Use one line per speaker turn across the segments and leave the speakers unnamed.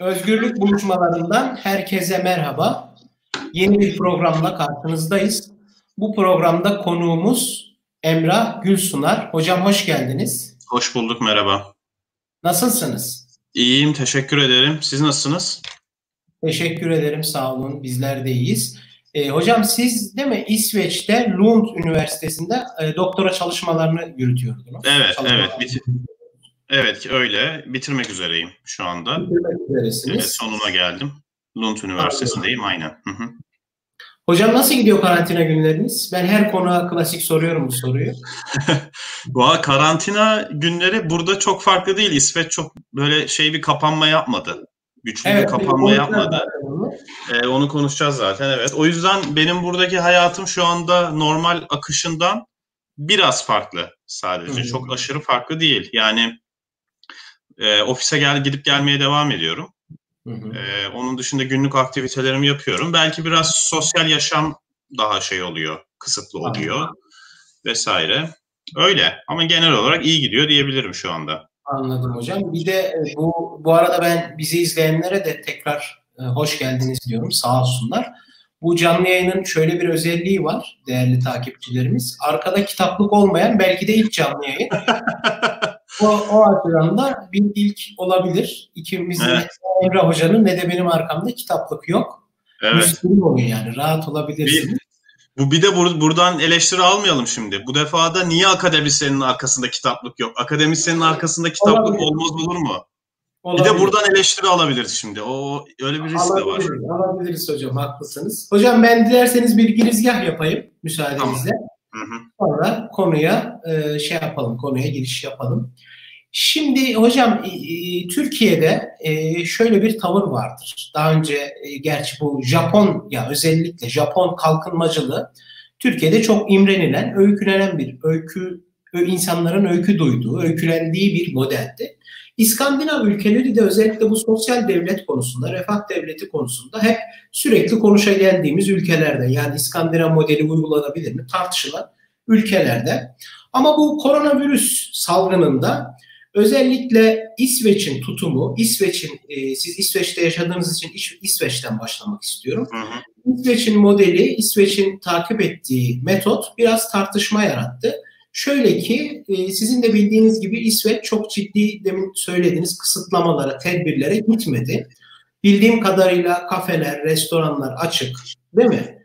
Özgürlük buluşmalarından herkese merhaba. Yeni bir programla karşınızdayız. Bu programda konuğumuz Emrah Gülsunar. Hocam hoş geldiniz.
Hoş bulduk, merhaba.
Nasılsınız?
İyiyim, teşekkür ederim. Siz nasılsınız?
Teşekkür ederim, sağ olun. Bizler de iyiyiz. E, hocam siz değil mi İsveç'te Lund Üniversitesi'nde e, doktora çalışmalarını yürütüyordunuz.
Evet, evet. Bitir evet, öyle. Bitirmek üzereyim şu anda.
Bitirmek üzeresiniz.
Evet, sonuna geldim. Lund Üniversitesi'ndeyim, aynen. Hı hı.
Hocam nasıl gidiyor karantina günleriniz? Ben her konuğa klasik soruyorum bu soruyu.
Valla karantina günleri burada çok farklı değil. İsveç çok böyle şey bir kapanma yapmadı. Güçlü
Evet,
bir kapanma yapmadı. Ee, onu konuşacağız zaten evet. O yüzden benim buradaki hayatım şu anda normal akışından biraz farklı sadece.
Hı.
Çok aşırı farklı değil. Yani e, ofise gel gidip gelmeye devam ediyorum.
Hı hı.
Ee, onun dışında günlük aktivitelerimi yapıyorum. Belki biraz sosyal yaşam daha şey oluyor, kısıtlı oluyor vesaire. Öyle ama genel olarak iyi gidiyor diyebilirim şu anda.
Anladım hocam. Bir de e, bu bu arada ben bizi izleyenlere de tekrar e, hoş geldiniz diyorum. Sağ olsunlar. Bu canlı yayının şöyle bir özelliği var değerli takipçilerimiz. Arkada kitaplık olmayan belki de ilk canlı yayın. o, o açıdan da bir ilk olabilir. İkimizin
Evet.
ne Emre Hoca'nın ne de benim arkamda kitaplık yok.
Evet.
Müslüm olun yani. Rahat olabilirsiniz.
Bu bir de bur- buradan eleştiri almayalım şimdi. Bu defada niye akademisyenin arkasında kitaplık yok? Akademisyenin arkasında kitaplık
Olabilir.
olmaz olur mu? Bir
Olabilir.
de buradan eleştiri alabiliriz şimdi. O öyle bir risk de var.
Alabiliriz, alabiliriz hocam haklısınız. Hocam ben dilerseniz bir girizgah yapayım müsaadenizle.
Hı.
Sonra konuya e, şey yapalım, konuya giriş yapalım. Şimdi hocam Türkiye'de e, şöyle bir tavır vardır. Daha önce e, gerçi bu Japon ya özellikle Japon kalkınmacılığı Türkiye'de çok imrenilen, öykülenen bir öykü insanların öykü duyduğu, öykülendiği bir modeldi. İskandinav ülkeleri de özellikle bu sosyal devlet konusunda, refah devleti konusunda hep sürekli konuşa geldiğimiz ülkelerde yani İskandinav modeli uygulanabilir mi tartışılan ülkelerde. Ama bu koronavirüs salgınında özellikle İsveç'in tutumu, İsveç'in e, siz İsveç'te yaşadığınız için İs- İsveç'ten başlamak istiyorum.
Hı hı.
İsveç'in modeli, İsveç'in takip ettiği metot biraz tartışma yarattı. Şöyle ki e, sizin de bildiğiniz gibi İsveç çok ciddi demin söylediğiniz kısıtlamalara, tedbirlere gitmedi. Bildiğim kadarıyla kafeler, restoranlar açık, değil mi?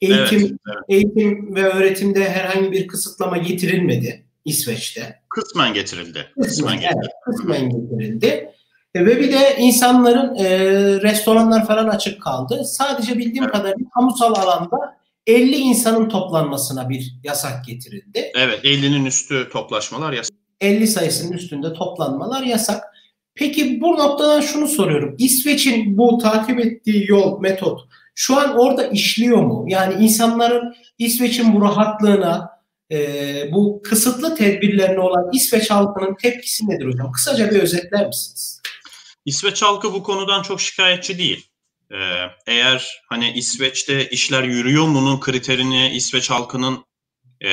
Eğitim,
Evet, evet.
eğitim ve öğretimde herhangi bir kısıtlama getirilmedi İsveç'te.
Kısmen getirildi.
Kısmen,
Kısmen
evet,
getirildi.
kısmen getirildi. E, Ve bir de insanların e, restoranlar falan açık kaldı. Sadece bildiğim
Evet.
kadarıyla kamusal alanda 50 insanın toplanmasına bir yasak getirildi.
Evet, 50'nin üstü toplaşmalar yasak.
50 sayısının üstünde toplanmalar yasak. Peki bu noktadan şunu soruyorum. İsveç'in bu takip ettiği yol, metot şu an orada işliyor mu? Yani insanların İsveç'in bu rahatlığına, e, bu kısıtlı tedbirlerine olan İsveç halkının tepkisi nedir hocam? Kısaca bir özetler misiniz?
İsveç halkı bu konudan çok şikayetçi değil. Ee, eğer hani İsveç'te işler yürüyor mu'nun kriterini İsveç halkının e,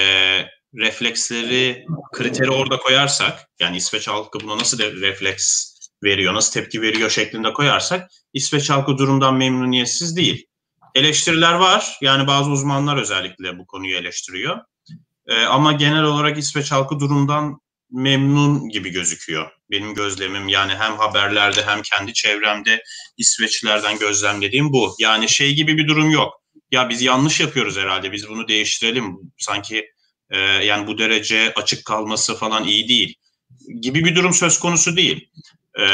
refleksleri kriteri orada koyarsak yani İsveç halkı buna nasıl de refleks veriyor, nasıl tepki veriyor şeklinde koyarsak İsveç halkı durumdan memnuniyetsiz değil. Eleştiriler var. Yani bazı uzmanlar özellikle bu konuyu eleştiriyor. Ee, ama genel olarak İsveç halkı durumdan memnun gibi gözüküyor. Benim gözlemim yani hem haberlerde hem kendi çevremde İsveçlilerden gözlemlediğim bu. Yani şey gibi bir durum yok. Ya biz yanlış yapıyoruz herhalde biz bunu değiştirelim. Sanki e, yani bu derece açık kalması falan iyi değil gibi bir durum söz konusu değil. E,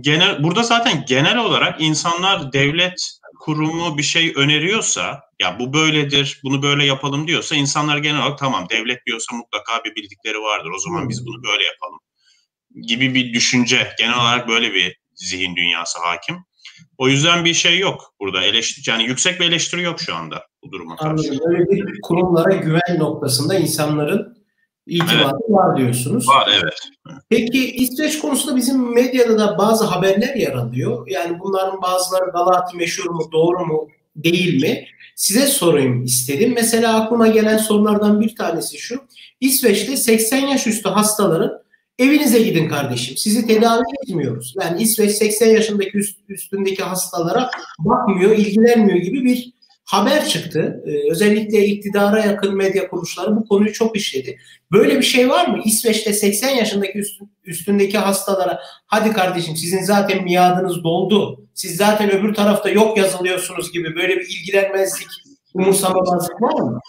genel burada zaten genel olarak insanlar devlet kurumu bir şey öneriyorsa ya bu böyledir, bunu böyle yapalım diyorsa insanlar genel olarak tamam devlet diyorsa mutlaka bir bildikleri vardır. O zaman biz bunu böyle yapalım gibi bir düşünce. Genel olarak böyle bir zihin dünyası hakim. O yüzden bir şey yok burada. Eleştiri, yani yüksek bir eleştiri yok şu anda bu duruma karşı.
Anladım. Öyle bir kurumlara güven noktasında insanların itibarı var diyorsunuz.
Var evet.
Peki İsveç konusunda bizim medyada da bazı haberler yer alıyor. Yani bunların bazıları Galati meşhur mu, doğru mu, değil mi? Size sorayım istedim. Mesela aklıma gelen sorulardan bir tanesi şu. İsveç'te 80 yaş üstü hastaların Evinize gidin kardeşim. Sizi tedavi etmiyoruz. Yani İsveç 80 yaşındaki üst, üstündeki hastalara bakmıyor, ilgilenmiyor gibi bir haber çıktı. Ee, özellikle iktidara yakın medya kuruluşları bu konuyu çok işledi. Böyle bir şey var mı? İsveç'te 80 yaşındaki üst, üstündeki hastalara hadi kardeşim sizin zaten miadınız doldu. Siz zaten öbür tarafta yok yazılıyorsunuz gibi böyle bir ilgilenmezlik, umursamamazlık var mı?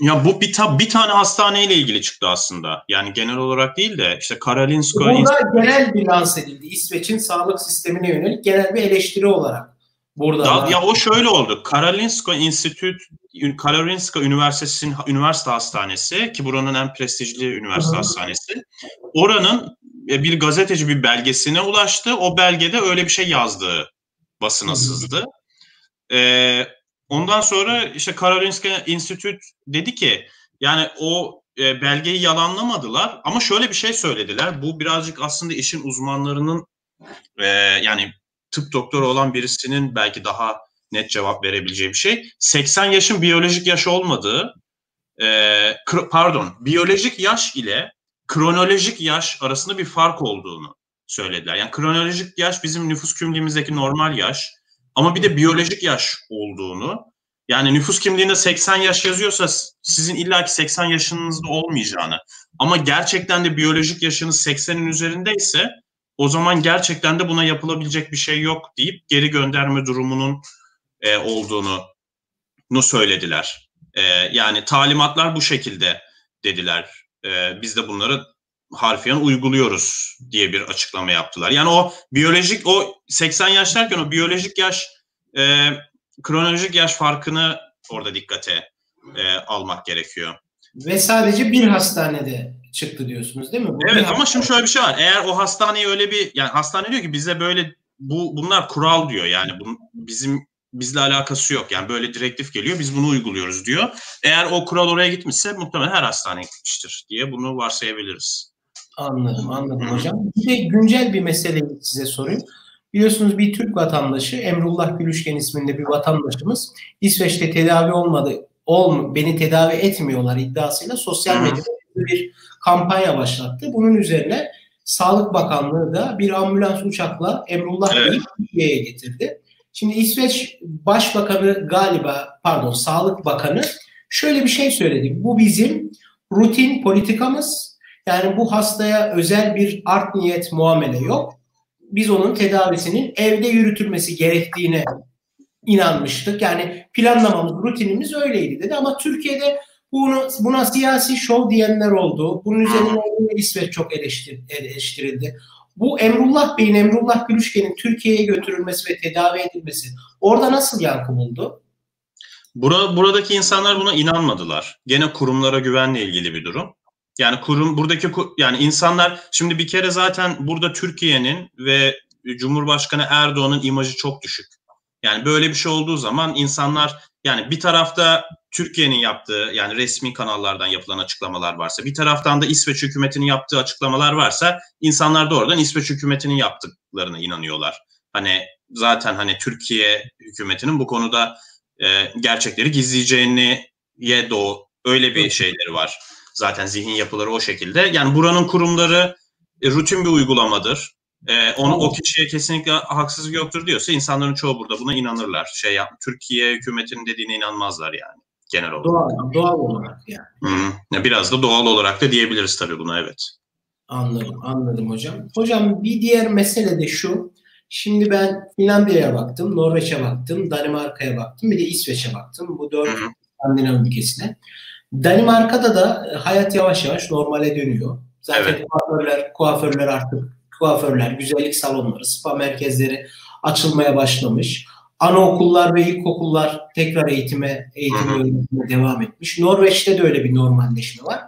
Ya bu bir, ta, bir tane hastaneyle ilgili çıktı aslında. Yani genel olarak değil de işte Karolinska...
Burada genel bir lanse edildi. İsveç'in sağlık sistemine yönelik genel bir eleştiri olarak. Burada
da, ya o şöyle oldu. Karolinska Institute, Karolinska Üniversitesi'nin üniversite hastanesi ki buranın en prestijli üniversite Hı. hastanesi. Oranın e, bir gazeteci bir belgesine ulaştı. O belgede öyle bir şey yazdığı basına sızdı. Ee, ondan sonra işte Karolinska Institute dedi ki yani o e, belgeyi yalanlamadılar ama şöyle bir şey söylediler. Bu birazcık aslında işin uzmanlarının e, yani tıp doktoru olan birisinin belki daha net cevap verebileceği bir şey. 80 yaşın biyolojik yaş olmadığı, e, pardon, biyolojik yaş ile kronolojik yaş arasında bir fark olduğunu söylediler. Yani kronolojik yaş bizim nüfus kimliğimizdeki normal yaş ama bir de biyolojik yaş olduğunu yani nüfus kimliğinde 80 yaş yazıyorsa sizin illaki 80 yaşınızda olmayacağını ama gerçekten de biyolojik yaşınız 80'in üzerindeyse o zaman gerçekten de buna yapılabilecek bir şey yok deyip geri gönderme durumunun e, olduğunu nu söylediler. E, yani talimatlar bu şekilde dediler. E, biz de bunları harfiyen uyguluyoruz diye bir açıklama yaptılar. Yani o biyolojik o 80 yaş derken o biyolojik yaş e, kronolojik yaş farkını orada dikkate e, almak gerekiyor.
Ve sadece bir hastanede çıktı diyorsunuz değil mi? Bu
evet ama şimdi şöyle bir şey var. Eğer o hastaneye öyle bir yani hastane diyor ki bize böyle bu bunlar kural diyor. Yani bu, bizim bizle alakası yok. Yani böyle direktif geliyor biz bunu uyguluyoruz diyor. Eğer o kural oraya gitmişse muhtemelen her hastane gitmiştir diye bunu varsayabiliriz.
Anladım anladım hocam. Bir de güncel bir meseleyi size sorayım. Biliyorsunuz bir Türk vatandaşı Emrullah Gülüşken isminde bir vatandaşımız İsveç'te tedavi olmadı, olm beni tedavi etmiyorlar iddiasıyla sosyal medyada bir kampanya başlattı. Bunun üzerine Sağlık Bakanlığı da bir ambulans uçakla Emrullah evet. Bey'i Türkiye'ye getirdi. Şimdi İsveç Başbakanı galiba pardon Sağlık Bakanı şöyle bir şey söyledi. Bu bizim rutin politikamız. Yani bu hastaya özel bir art niyet muamele yok. Biz onun tedavisinin evde yürütülmesi gerektiğine inanmıştık. Yani planlamamız, rutinimiz öyleydi dedi ama Türkiye'de bunu, buna siyasi şov diyenler oldu. Bunun üzerine İsveç çok eleştir, eleştirildi. Bu Emrullah Bey'in, Emrullah Gülüşken'in Türkiye'ye götürülmesi ve tedavi edilmesi orada nasıl yankı buldu?
Bura, buradaki insanlar buna inanmadılar. Gene kurumlara güvenle ilgili bir durum. Yani kurum buradaki yani insanlar şimdi bir kere zaten burada Türkiye'nin ve Cumhurbaşkanı Erdoğan'ın imajı çok düşük. Yani böyle bir şey olduğu zaman insanlar yani bir tarafta Türkiye'nin yaptığı yani resmi kanallardan yapılan açıklamalar varsa bir taraftan da İsveç hükümetinin yaptığı açıklamalar varsa insanlar da oradan İsveç hükümetinin yaptıklarına inanıyorlar. Hani zaten hani Türkiye hükümetinin bu konuda e, gerçekleri gizleyeceğini ye do öyle bir şeyleri var. Zaten zihin yapıları o şekilde. Yani buranın kurumları e, rutin bir uygulamadır. E, onu o kişiye kesinlikle haksızlık yoktur diyorsa insanların çoğu burada buna inanırlar. Şey yap, Türkiye hükümetinin dediğine inanmazlar yani genel olarak.
Doğal, doğal olarak yani.
Hı-hı. Biraz da doğal olarak da diyebiliriz tabii buna evet.
Anladım, anladım hocam. Hocam bir diğer mesele de şu. Şimdi ben Finlandiya'ya baktım, Norveç'e baktım, Danimarka'ya baktım, bir de İsveç'e baktım. Bu dört Skandinav ülkesine. Danimarka'da da hayat yavaş yavaş normale dönüyor. Zaten evet. kuaförler, kuaförler artık kuaförler, güzellik salonları, spa merkezleri açılmaya başlamış. Anaokullar ve ilkokullar tekrar eğitime, eğitim öğretime devam etmiş. Norveç'te de öyle bir normalleşme var.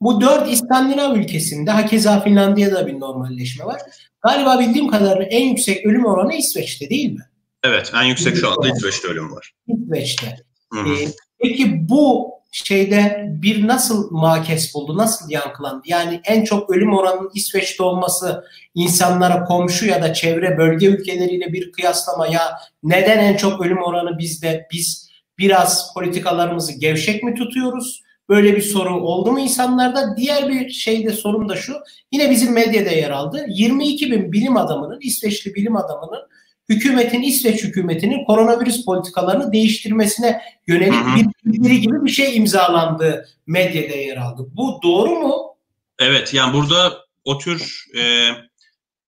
Bu dört İskandinav ülkesinde, hakeza Finlandiya'da bir normalleşme var. Galiba bildiğim kadarıyla en yüksek ölüm oranı İsveç'te değil mi?
Evet, en yüksek şu anda İsveç'te ölüm var.
İsveç'te. Ee, peki bu şeyde bir nasıl makes buldu, nasıl yankılandı? Yani en çok ölüm oranının İsveç'te olması insanlara komşu ya da çevre bölge ülkeleriyle bir kıyaslama ya neden en çok ölüm oranı bizde? Biz biraz politikalarımızı gevşek mi tutuyoruz? Böyle bir soru oldu mu insanlarda? Diğer bir şeyde sorum da şu. Yine bizim medyada yer aldı. 22 bin bilim adamının, İsveçli bilim adamının hükümetin, İsveç hükümetinin koronavirüs politikalarını değiştirmesine yönelik bir bildiri gibi bir şey imzalandı medyada yer aldı. Bu doğru mu?
Evet yani burada o tür e,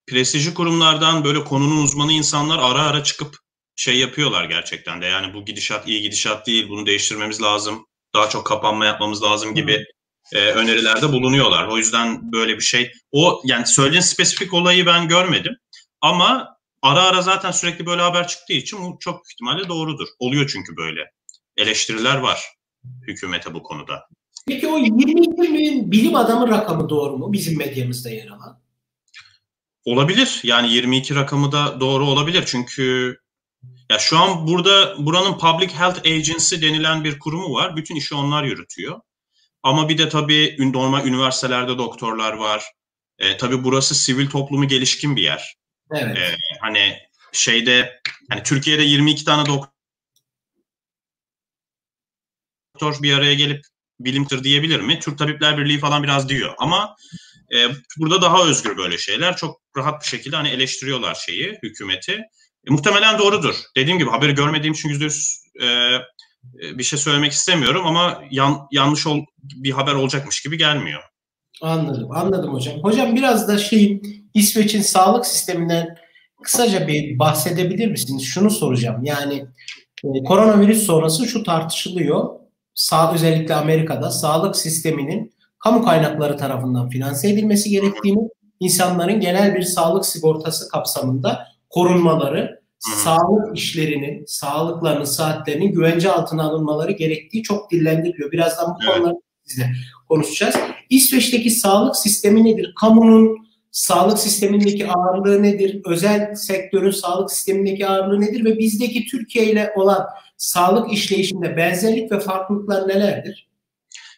prestijli kurumlardan böyle konunun uzmanı insanlar ara ara çıkıp şey yapıyorlar gerçekten de. Yani bu gidişat iyi gidişat değil, bunu değiştirmemiz lazım, daha çok kapanma yapmamız lazım gibi e, önerilerde bulunuyorlar. O yüzden böyle bir şey, o yani söylediğin spesifik olayı ben görmedim. Ama ara ara zaten sürekli böyle haber çıktığı için bu çok ihtimalle doğrudur. Oluyor çünkü böyle. Eleştiriler var hükümete bu konuda.
Peki o 22 bin bilim adamı rakamı doğru mu bizim medyamızda yer alan?
Olabilir. Yani 22 rakamı da doğru olabilir. Çünkü ya şu an burada buranın Public Health Agency denilen bir kurumu var. Bütün işi onlar yürütüyor. Ama bir de tabii normal üniversitelerde doktorlar var. E, tabii burası sivil toplumu gelişkin bir yer. Evet. E, hani şeyde hani Türkiye'de 22 tane doktor bir araya gelip bilimtir diyebilir mi? Türk Tabipler Birliği falan biraz diyor. Ama e, burada daha özgür böyle şeyler. Çok rahat bir şekilde hani eleştiriyorlar şeyi, hükümeti. E, muhtemelen doğrudur. Dediğim gibi haberi görmediğim için yüzde yüz e, e, bir şey söylemek istemiyorum ama yan, yanlış ol, bir haber olacakmış gibi gelmiyor.
Anladım, anladım hocam. Hocam biraz da şey İsveç'in sağlık sisteminden kısaca bir bahsedebilir misiniz? Şunu soracağım. Yani e, koronavirüs sonrası şu tartışılıyor. Sağ özellikle Amerika'da sağlık sisteminin kamu kaynakları tarafından finanse edilmesi gerektiğini, insanların genel bir sağlık sigortası kapsamında korunmaları, sağlık işlerinin, sağlıklarının, saatlerinin güvence altına alınmaları gerektiği çok dillendiriliyor. Birazdan bu evet. konuları sizle konuşacağız. İsveç'teki sağlık sistemi nedir? Kamunun sağlık sistemindeki ağırlığı nedir? Özel sektörün sağlık sistemindeki ağırlığı nedir? Ve bizdeki Türkiye ile olan sağlık işleyişinde benzerlik ve farklılıklar nelerdir?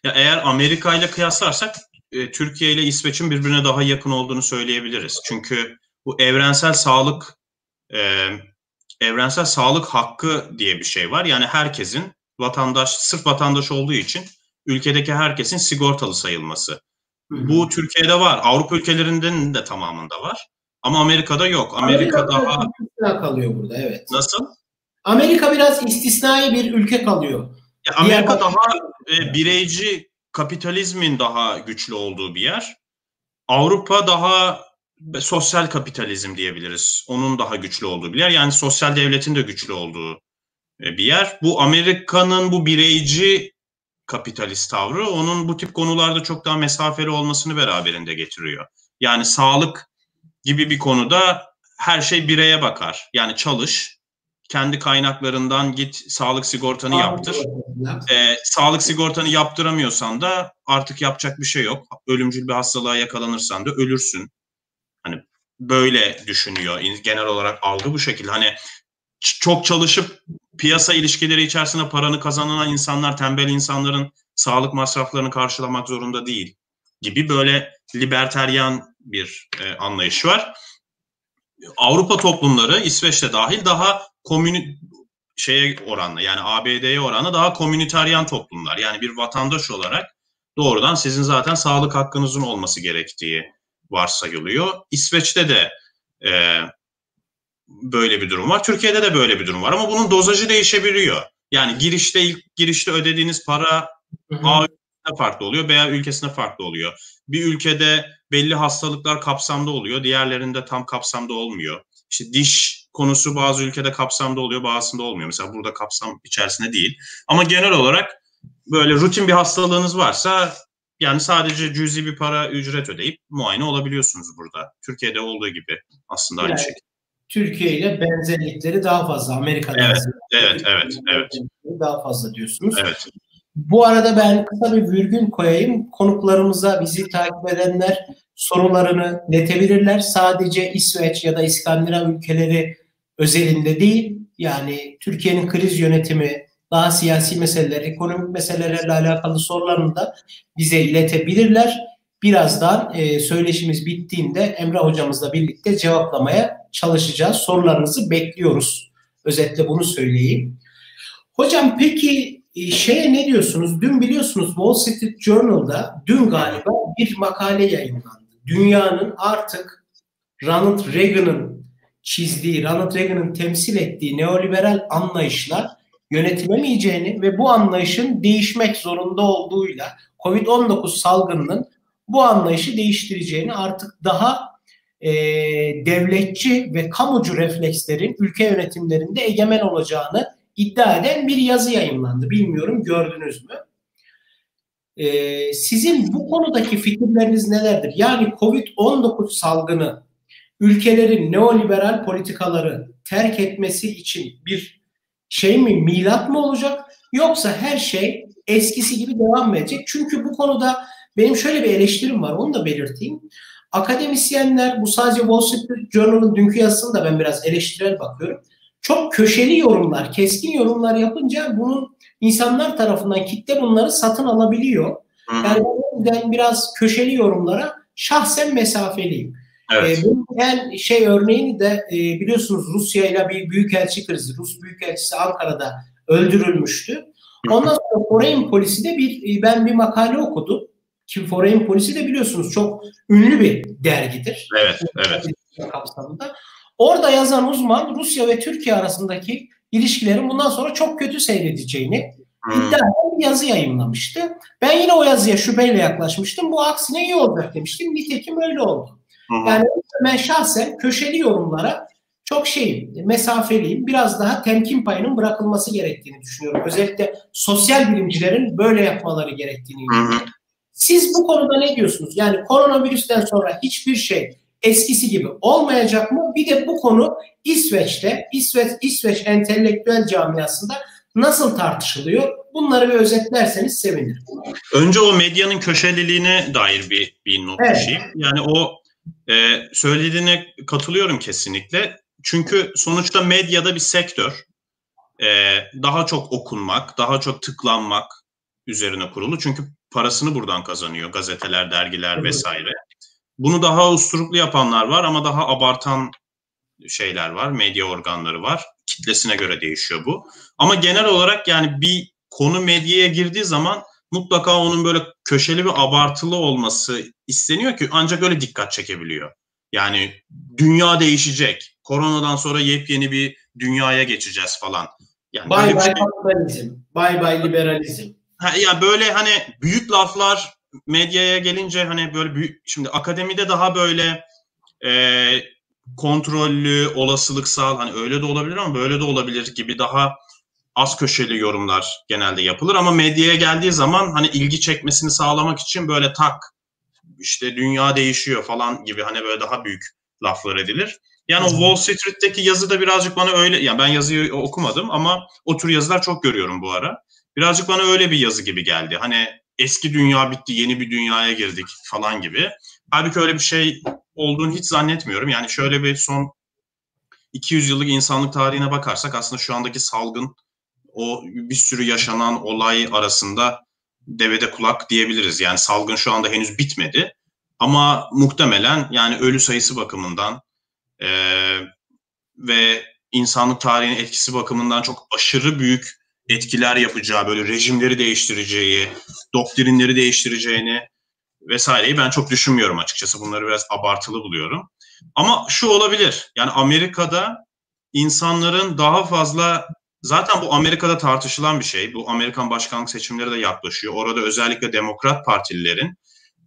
Ya eğer Amerika ile kıyaslarsak e, Türkiye ile İsveç'in birbirine daha yakın olduğunu söyleyebiliriz. Çünkü bu evrensel sağlık e, evrensel sağlık hakkı diye bir şey var. Yani herkesin vatandaş sırf vatandaş olduğu için ülkedeki herkesin sigortalı sayılması. Bu Türkiye'de var. Avrupa ülkelerinden de tamamında var. Ama Amerika'da yok. Amerika, Amerika daha
istisna kalıyor burada evet.
Nasıl?
Amerika biraz istisnai bir ülke kalıyor.
Ya Amerika Diğer daha e, bireyci kapitalizmin daha güçlü olduğu bir yer. Avrupa daha sosyal kapitalizm diyebiliriz. Onun daha güçlü olduğu bir yer. Yani sosyal devletin de güçlü olduğu e, bir yer. Bu Amerika'nın bu bireyci kapitalist tavrı onun bu tip konularda çok daha mesafeli olmasını beraberinde getiriyor. Yani sağlık gibi bir konuda her şey bireye bakar. Yani çalış, kendi kaynaklarından git sağlık sigortanı yaptır. Ee, sağlık sigortanı yaptıramıyorsan da artık yapacak bir şey yok. Ölümcül bir hastalığa yakalanırsan da ölürsün. Hani böyle düşünüyor. Genel olarak algı bu şekilde. Hani çok çalışıp piyasa ilişkileri içerisinde paranı kazanan insanlar tembel insanların sağlık masraflarını karşılamak zorunda değil gibi böyle liberteryan bir e, anlayış var. Avrupa toplumları İsveç'te dahil daha komünü şeye oranla yani ABD'ye oranla daha komüniteryan toplumlar. Yani bir vatandaş olarak doğrudan sizin zaten sağlık hakkınızın olması gerektiği varsayılıyor. İsveç'te de e, böyle bir durum var. Türkiye'de de böyle bir durum var ama bunun dozajı değişebiliyor. Yani girişte ilk girişte ödediğiniz para A ülkesine farklı oluyor veya ülkesine farklı oluyor. Bir ülkede belli hastalıklar kapsamda oluyor, diğerlerinde tam kapsamda olmuyor. İşte diş konusu bazı ülkede kapsamda oluyor, bazısında olmuyor. Mesela burada kapsam içerisinde değil. Ama genel olarak böyle rutin bir hastalığınız varsa yani sadece cüzi bir para ücret ödeyip muayene olabiliyorsunuz burada. Türkiye'de olduğu gibi aslında aynı şekilde.
Türkiye ile benzerlikleri daha fazla. Amerika'da
evet, evet, evet, evet.
Daha fazla diyorsunuz.
Evet.
Bu arada ben kısa bir virgül koyayım. Konuklarımıza bizi takip edenler sorularını netebilirler. Sadece İsveç ya da İskandinav ülkeleri özelinde değil. Yani Türkiye'nin kriz yönetimi, daha siyasi meseleler, ekonomik meselelerle alakalı sorularını da bize iletebilirler. Birazdan e, söyleşimiz bittiğinde Emre hocamızla birlikte cevaplamaya çalışacağız. Sorularınızı bekliyoruz. Özetle bunu söyleyeyim. Hocam peki e, şeye ne diyorsunuz? Dün biliyorsunuz Wall Street Journal'da dün galiba bir makale yayınlandı. Dünyanın artık Ronald Reagan'ın çizdiği, Ronald Reagan'ın temsil ettiği neoliberal anlayışla yönetilemeyeceğini ve bu anlayışın değişmek zorunda olduğuyla COVID-19 salgınının bu anlayışı değiştireceğini artık daha e, devletçi ve kamucu reflekslerin ülke yönetimlerinde egemen olacağını iddia eden bir yazı yayınlandı. Bilmiyorum gördünüz mü? Ee, sizin bu konudaki fikirleriniz nelerdir? Yani Covid-19 salgını ülkelerin neoliberal politikaları terk etmesi için bir şey mi, milat mı olacak? Yoksa her şey eskisi gibi devam mı edecek? Çünkü bu konuda benim şöyle bir eleştirim var, onu da belirteyim. Akademisyenler, bu sadece Wall Street Journal'ın dünkü yazısını da ben biraz eleştirel bakıyorum. Çok köşeli yorumlar, keskin yorumlar yapınca bunun insanlar tarafından kitle bunları satın alabiliyor. Yani ben biraz köşeli yorumlara şahsen mesafeliyim. Evet. E, bunun en şey örneğini de e, biliyorsunuz Rusya ile bir büyükelçi krizi. Rus büyükelçisi Ankara'da öldürülmüştü. Ondan sonra Foreign Policy'de bir e, ben bir makale okudum. Ki Foreign Policy de biliyorsunuz çok ünlü bir dergidir.
Evet, evet.
Kapsamında. Orada yazan uzman Rusya ve Türkiye arasındaki ilişkilerin bundan sonra çok kötü seyredeceğini hmm. iddia bir yazı yayınlamıştı. Ben yine o yazıya şüpheyle yaklaşmıştım. Bu aksine iyi olacak demiştim. Nitekim öyle oldu. Hmm. Yani ben şahsen köşeli yorumlara çok şeyim, mesafeliyim. Biraz daha temkin payının bırakılması gerektiğini düşünüyorum. Özellikle sosyal bilimcilerin böyle yapmaları gerektiğini düşünüyorum. Siz bu konuda ne diyorsunuz? Yani koronavirüsten sonra hiçbir şey eskisi gibi olmayacak mı? Bir de bu konu İsveç'te, İsveç, İsveç entelektüel camiasında nasıl tartışılıyor? Bunları bir özetlerseniz sevinirim.
Önce o medyanın köşeliliğine dair bir, bir not evet. düşeyim. Yani o e, söylediğine katılıyorum kesinlikle. Çünkü sonuçta medyada bir sektör. E, daha çok okunmak, daha çok tıklanmak üzerine kurulu. Çünkü parasını buradan kazanıyor gazeteler, dergiler evet. vesaire. Bunu daha usturuplu yapanlar var ama daha abartan şeyler var, medya organları var. Kitlesine göre değişiyor bu. Ama genel olarak yani bir konu medyaya girdiği zaman mutlaka onun böyle köşeli ve abartılı olması isteniyor ki ancak öyle dikkat çekebiliyor. Yani dünya değişecek. Koronadan sonra yepyeni bir dünyaya geçeceğiz falan.
Yani bye bye şey... kapitalizm, bye bye liberalizm.
Ha, ya böyle hani büyük laflar medyaya gelince hani böyle büyük şimdi akademide daha böyle e, kontrollü, olasılıksal hani öyle de olabilir ama böyle de olabilir gibi daha az köşeli yorumlar genelde yapılır ama medyaya geldiği zaman hani ilgi çekmesini sağlamak için böyle tak işte dünya değişiyor falan gibi hani böyle daha büyük laflar edilir. Yani o Wall Street'teki yazı da birazcık bana öyle yani ben yazıyı okumadım ama o tür yazılar çok görüyorum bu ara. Birazcık bana öyle bir yazı gibi geldi. Hani eski dünya bitti, yeni bir dünyaya girdik falan gibi. Halbuki öyle bir şey olduğunu hiç zannetmiyorum. Yani şöyle bir son 200 yıllık insanlık tarihine bakarsak aslında şu andaki salgın o bir sürü yaşanan olay arasında devede kulak diyebiliriz. Yani salgın şu anda henüz bitmedi. Ama muhtemelen yani ölü sayısı bakımından e, ve insanlık tarihinin etkisi bakımından çok aşırı büyük etkiler yapacağı, böyle rejimleri değiştireceği, doktrinleri değiştireceğini vesaireyi ben çok düşünmüyorum açıkçası. Bunları biraz abartılı buluyorum. Ama şu olabilir. Yani Amerika'da insanların daha fazla zaten bu Amerika'da tartışılan bir şey. Bu Amerikan başkanlık seçimleri de yaklaşıyor. Orada özellikle Demokrat Partililerin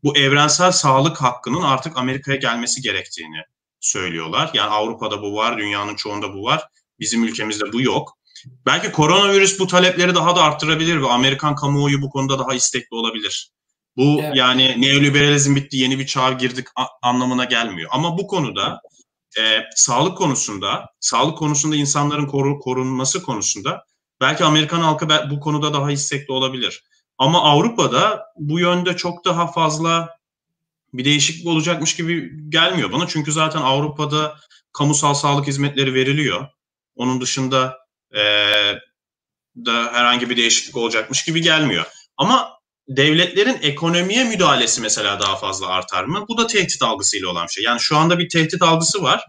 bu evrensel sağlık hakkının artık Amerika'ya gelmesi gerektiğini söylüyorlar. Yani Avrupa'da bu var, dünyanın çoğunda bu var. Bizim ülkemizde bu yok. Belki koronavirüs bu talepleri daha da arttırabilir ve Amerikan kamuoyu bu konuda daha istekli olabilir. Bu evet. yani neoliberalizm bitti, yeni bir çağa girdik anlamına gelmiyor. Ama bu konuda e, sağlık konusunda, sağlık konusunda insanların koru, korunması konusunda belki Amerikan halkı bu konuda daha istekli olabilir. Ama Avrupa'da bu yönde çok daha fazla bir değişiklik olacakmış gibi gelmiyor bana. Çünkü zaten Avrupa'da kamusal sağlık hizmetleri veriliyor. Onun dışında e, da herhangi bir değişiklik olacakmış gibi gelmiyor. Ama devletlerin ekonomiye müdahalesi mesela daha fazla artar mı? Bu da tehdit algısıyla olan bir şey. Yani şu anda bir tehdit algısı var.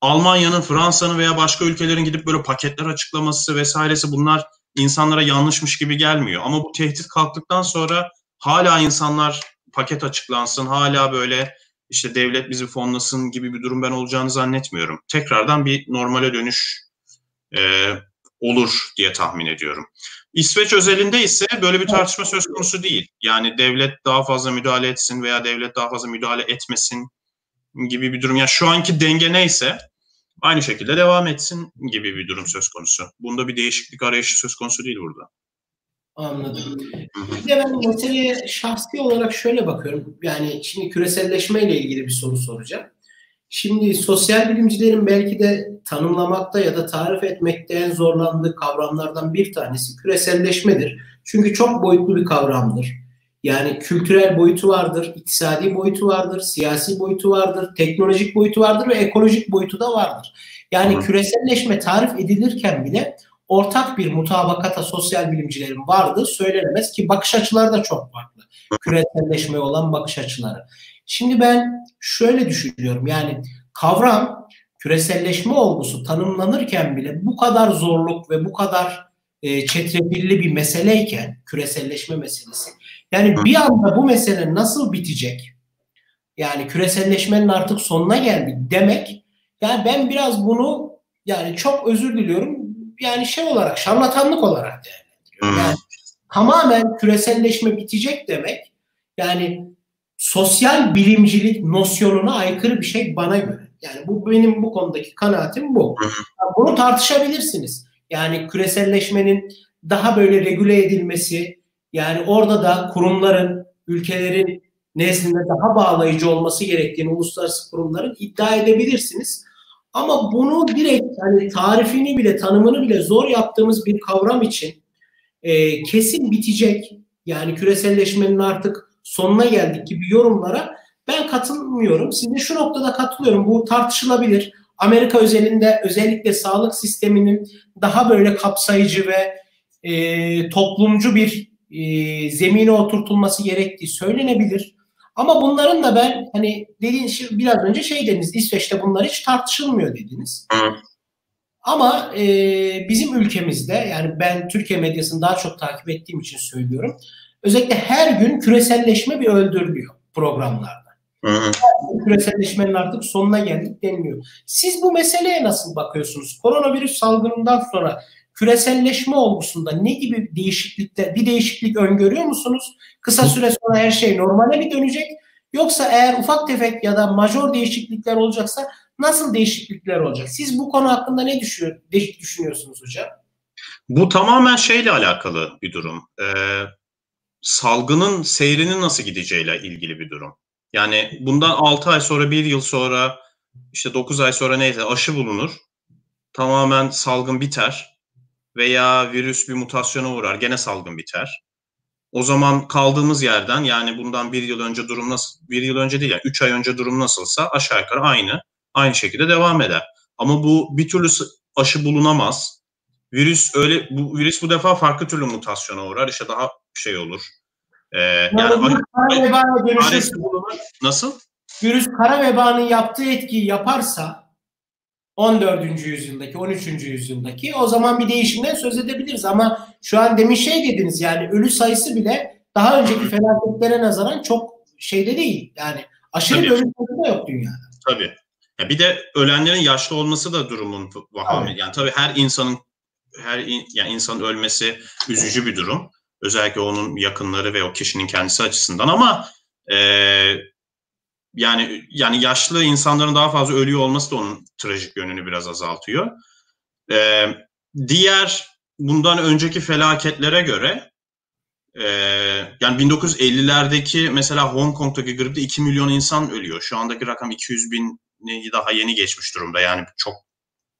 Almanya'nın, Fransa'nın veya başka ülkelerin gidip böyle paketler açıklaması vesairesi bunlar insanlara yanlışmış gibi gelmiyor. Ama bu tehdit kalktıktan sonra hala insanlar paket açıklansın, hala böyle işte devlet bizi fonlasın gibi bir durum ben olacağını zannetmiyorum. Tekrardan bir normale dönüş e, olur diye tahmin ediyorum. İsveç özelinde ise böyle bir tartışma söz konusu değil. Yani devlet daha fazla müdahale etsin veya devlet daha fazla müdahale etmesin gibi bir durum. Yani şu anki denge neyse aynı şekilde devam etsin gibi bir durum söz konusu. Bunda bir değişiklik arayışı söz konusu değil burada.
Anladım. Bir de ben meseleye şahsi olarak şöyle bakıyorum. Yani şimdi küreselleşme ile ilgili bir soru soracağım. Şimdi sosyal bilimcilerin belki de tanımlamakta ya da tarif etmekte en zorlandığı kavramlardan bir tanesi küreselleşmedir. Çünkü çok boyutlu bir kavramdır. Yani kültürel boyutu vardır, iktisadi boyutu vardır, siyasi boyutu vardır, teknolojik boyutu vardır ve ekolojik boyutu da vardır. Yani küreselleşme tarif edilirken bile ortak bir mutabakata sosyal bilimcilerin vardı söylenemez ki bakış açıları da çok farklı. Küreselleşmeye olan bakış açıları. Şimdi ben şöyle düşünüyorum yani kavram küreselleşme olgusu tanımlanırken bile bu kadar zorluk ve bu kadar e, çetrefilli bir meseleyken küreselleşme meselesi. Yani bir anda bu mesele nasıl bitecek? Yani küreselleşmenin artık sonuna geldik demek. Yani ben biraz bunu yani çok özür diliyorum yani şey olarak şarlatanlık olarak değerlendiriyorum. Yani tamamen küreselleşme bitecek demek yani sosyal bilimcilik nosyonuna aykırı bir şey bana göre. Yani bu benim bu konudaki kanaatim bu. Bunu tartışabilirsiniz. Yani küreselleşmenin daha böyle regüle edilmesi, yani orada da kurumların, ülkelerin nezdinde daha bağlayıcı olması gerektiğini uluslararası kurumların iddia edebilirsiniz. Ama bunu direkt hani tarifini bile tanımını bile zor yaptığımız bir kavram için e, kesin bitecek yani küreselleşmenin artık sonuna geldik gibi yorumlara ben katılmıyorum. Size şu noktada katılıyorum. Bu tartışılabilir. Amerika özelinde özellikle sağlık sisteminin daha böyle kapsayıcı ve e, toplumcu bir e, zemine oturtulması gerektiği söylenebilir. Ama bunların da ben hani dediğiniz biraz önce şey dediniz İsveç'te bunlar hiç tartışılmıyor dediniz. Ama e, bizim ülkemizde yani ben Türkiye medyasını daha çok takip ettiğim için söylüyorum. Özellikle her gün küreselleşme bir öldürülüyor programlarda. Hı hı. Küreselleşmenin artık sonuna geldik deniliyor. Siz bu meseleye nasıl bakıyorsunuz? Koronavirüs salgınından sonra küreselleşme olgusunda ne gibi değişiklikler, bir değişiklik öngörüyor musunuz? Kısa süre sonra her şey normale mi dönecek? Yoksa eğer ufak tefek ya da major değişiklikler olacaksa nasıl değişiklikler olacak? Siz bu konu hakkında ne düşünüyorsunuz hocam?
Bu tamamen şeyle alakalı bir durum. Ee, salgının seyrinin nasıl gideceğiyle ilgili bir durum. Yani bundan 6 ay sonra, 1 yıl sonra, işte 9 ay sonra neyse aşı bulunur. Tamamen salgın biter veya virüs bir mutasyona uğrar, gene salgın biter. O zaman kaldığımız yerden yani bundan bir yıl önce durum nasıl, bir yıl önce değil yani üç ay önce durum nasılsa aşağı yukarı aynı, aynı şekilde devam eder. Ama bu bir türlü aşı bulunamaz. Virüs öyle, bu virüs bu defa farklı türlü mutasyona uğrar, işte daha şey olur.
Ee, yani, yani kara vebana dönüşürse,
nasıl?
Virüs kara vebanın yaptığı etkiyi yaparsa 14. yüzyıldaki, 13. yüzyıldaki o zaman bir değişimden söz edebiliriz. Ama şu an demin şey dediniz yani ölü sayısı bile daha önceki felaketlere nazaran çok şeyde değil. Yani aşırı bir ölü sayısı da yok dünyada.
Tabii. Ya bir de ölenlerin yaşlı olması da durumun vahami. Evet. Yani tabii her insanın her in, yani insanın ölmesi üzücü bir durum. Özellikle onun yakınları ve o kişinin kendisi açısından ama e, yani yani yaşlı insanların daha fazla ölüyor olması da onun trajik yönünü biraz azaltıyor. Ee, diğer bundan önceki felaketlere göre e, yani 1950'lerdeki mesela Hong Kong'daki gripte 2 milyon insan ölüyor. Şu andaki rakam 200 bin daha yeni geçmiş durumda. Yani çok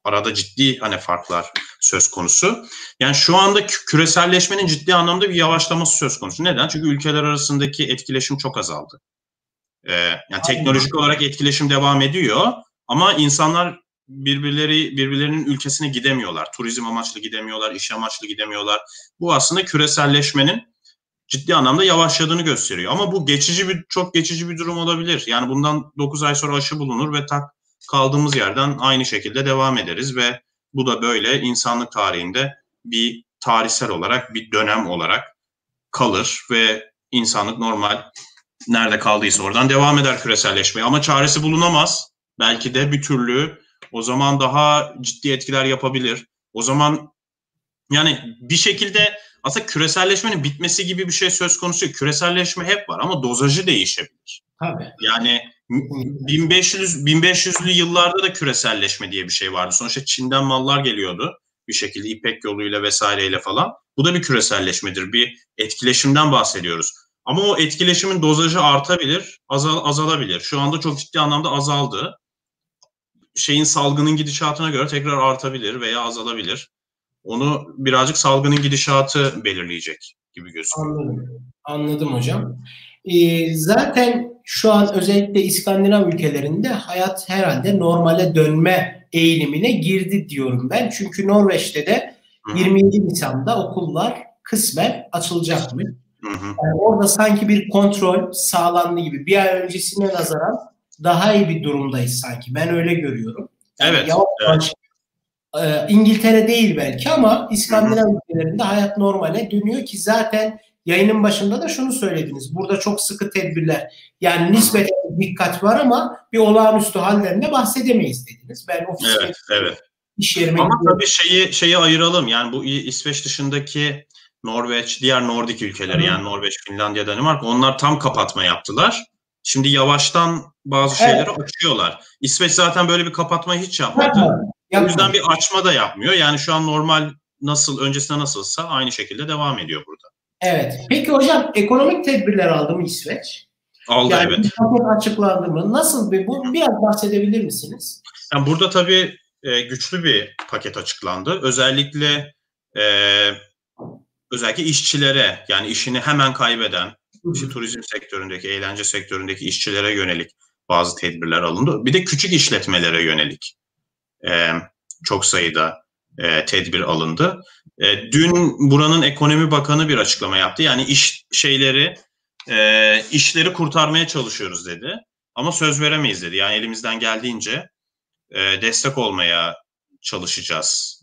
arada ciddi hani farklar söz konusu. Yani şu anda küreselleşmenin ciddi anlamda bir yavaşlaması söz konusu. Neden? Çünkü ülkeler arasındaki etkileşim çok azaldı. Ee, yani teknolojik olarak etkileşim devam ediyor ama insanlar birbirleri birbirlerinin ülkesine gidemiyorlar. Turizm amaçlı gidemiyorlar, iş amaçlı gidemiyorlar. Bu aslında küreselleşmenin ciddi anlamda yavaşladığını gösteriyor. Ama bu geçici bir çok geçici bir durum olabilir. Yani bundan 9 ay sonra aşı bulunur ve tak kaldığımız yerden aynı şekilde devam ederiz ve bu da böyle insanlık tarihinde bir tarihsel olarak bir dönem olarak kalır ve insanlık normal nerede kaldıysa oradan devam eder küreselleşmeye. Ama çaresi bulunamaz. Belki de bir türlü o zaman daha ciddi etkiler yapabilir. O zaman yani bir şekilde aslında küreselleşmenin bitmesi gibi bir şey söz konusu. Küreselleşme hep var ama dozajı değişebilir.
Tabii.
Yani 1500 1500'lü yıllarda da küreselleşme diye bir şey vardı. Sonuçta Çin'den mallar geliyordu bir şekilde İpek yoluyla vesaireyle falan. Bu da bir küreselleşmedir. Bir etkileşimden bahsediyoruz. Ama o etkileşimin dozajı artabilir, azal, azalabilir. Şu anda çok ciddi anlamda azaldı. Şeyin salgının gidişatına göre tekrar artabilir veya azalabilir. Onu birazcık salgının gidişatı belirleyecek gibi gözüküyor.
Anladım. Anladım hocam. Ee, zaten şu an özellikle İskandinav ülkelerinde hayat herhalde normale dönme eğilimine girdi diyorum ben. Çünkü Norveç'te de 27 Nisan'da okullar kısmen açılacak mı? Yani orada sanki bir kontrol sağlandı gibi. Bir ay öncesine nazaran daha iyi bir durumdayız sanki. Ben öyle görüyorum.
Yani evet. Yavaş
evet. E, İngiltere değil belki ama İskandinav ülkelerinde hayat normale dönüyor ki zaten yayının başında da şunu söylediniz. Burada çok sıkı tedbirler. Yani nispeten dikkat var ama bir olağanüstü hallerinde bahsedemeyiz dediniz. Ben ofis
evet, evet. iş yerime Ama gidiyorum. tabii şeyi şeyi ayıralım. Yani bu İsveç dışındaki Norveç, diğer Nordik ülkeleri Hı. yani Norveç, Finlandiya, Danimarka onlar tam kapatma yaptılar. Şimdi yavaştan bazı şeyleri evet. açıyorlar. İsveç zaten böyle bir kapatma hiç yapmadı. Yapma. O yüzden bir açma da yapmıyor. Yani şu an normal nasıl öncesinde nasılsa aynı şekilde devam ediyor burada.
Evet. Peki hocam ekonomik tedbirler aldı mı İsveç?
Aldı yani evet.
paket açıklandı mı? Nasıl bir bu biraz bahsedebilir misiniz?
Yani burada tabii e, güçlü bir paket açıklandı. Özellikle e, özellikle işçilere yani işini hemen kaybeden işte turizm sektöründeki, eğlence sektöründeki işçilere yönelik bazı tedbirler alındı. Bir de küçük işletmelere yönelik e, çok sayıda e, tedbir alındı. E, dün buranın ekonomi bakanı bir açıklama yaptı. Yani iş şeyleri, e, işleri kurtarmaya çalışıyoruz dedi. Ama söz veremeyiz dedi. Yani elimizden geldiğince e, destek olmaya çalışacağız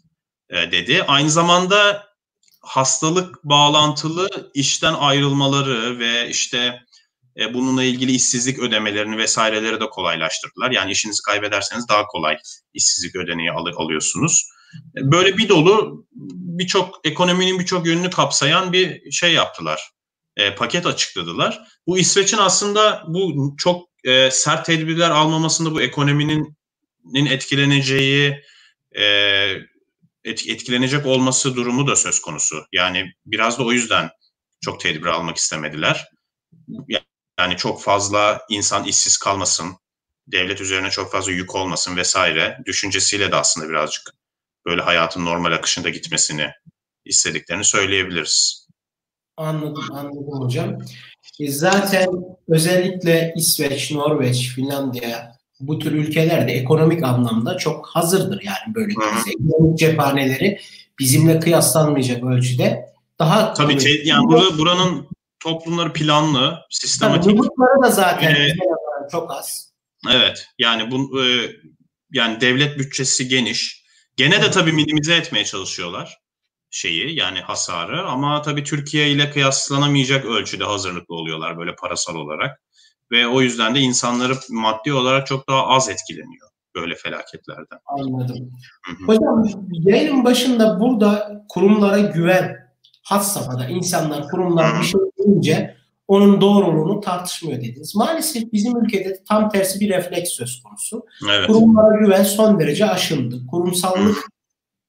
e, dedi. Aynı zamanda hastalık bağlantılı işten ayrılmaları ve işte e, bununla ilgili işsizlik ödemelerini vesaireleri de kolaylaştırdılar. Yani işinizi kaybederseniz daha kolay işsizlik ödeneği al- alıyorsunuz. Böyle bir dolu birçok ekonominin birçok yönünü kapsayan bir şey yaptılar. E, paket açıkladılar. Bu İsveç'in aslında bu çok e, sert tedbirler almamasında bu ekonominin etkileneceği e, etkilenecek olması durumu da söz konusu. Yani biraz da o yüzden çok tedbir almak istemediler. Yani çok fazla insan işsiz kalmasın, devlet üzerine çok fazla yük olmasın vesaire düşüncesiyle de aslında birazcık böyle hayatın normal akışında gitmesini istediklerini söyleyebiliriz.
Anladım, anladım hocam. E, zaten özellikle İsveç, Norveç, Finlandiya bu tür ülkeler de ekonomik anlamda çok hazırdır yani böyle. Ekonomik cephaneleri bizimle kıyaslanmayacak ölçüde daha
tabii te, yani burada buranın toplumları planlı, sistematik.
Tabii, da zaten ee, çok az.
Evet. Yani bu e, yani devlet bütçesi geniş. Gene de tabii minimize etmeye çalışıyorlar şeyi yani hasarı ama tabii Türkiye ile kıyaslanamayacak ölçüde hazırlıklı oluyorlar böyle parasal olarak ve o yüzden de insanları maddi olarak çok daha az etkileniyor böyle felaketlerden.
Anladım. Hı-hı. Hocam yayının başında burada kurumlara güven had safhada insanlar kurumlar bir şey deyince onun doğruluğunu tartışmıyor dediniz. Maalesef bizim ülkede tam tersi bir refleks söz konusu. Evet. Kurumlara güven son derece aşındı. Kurumsallık Hı.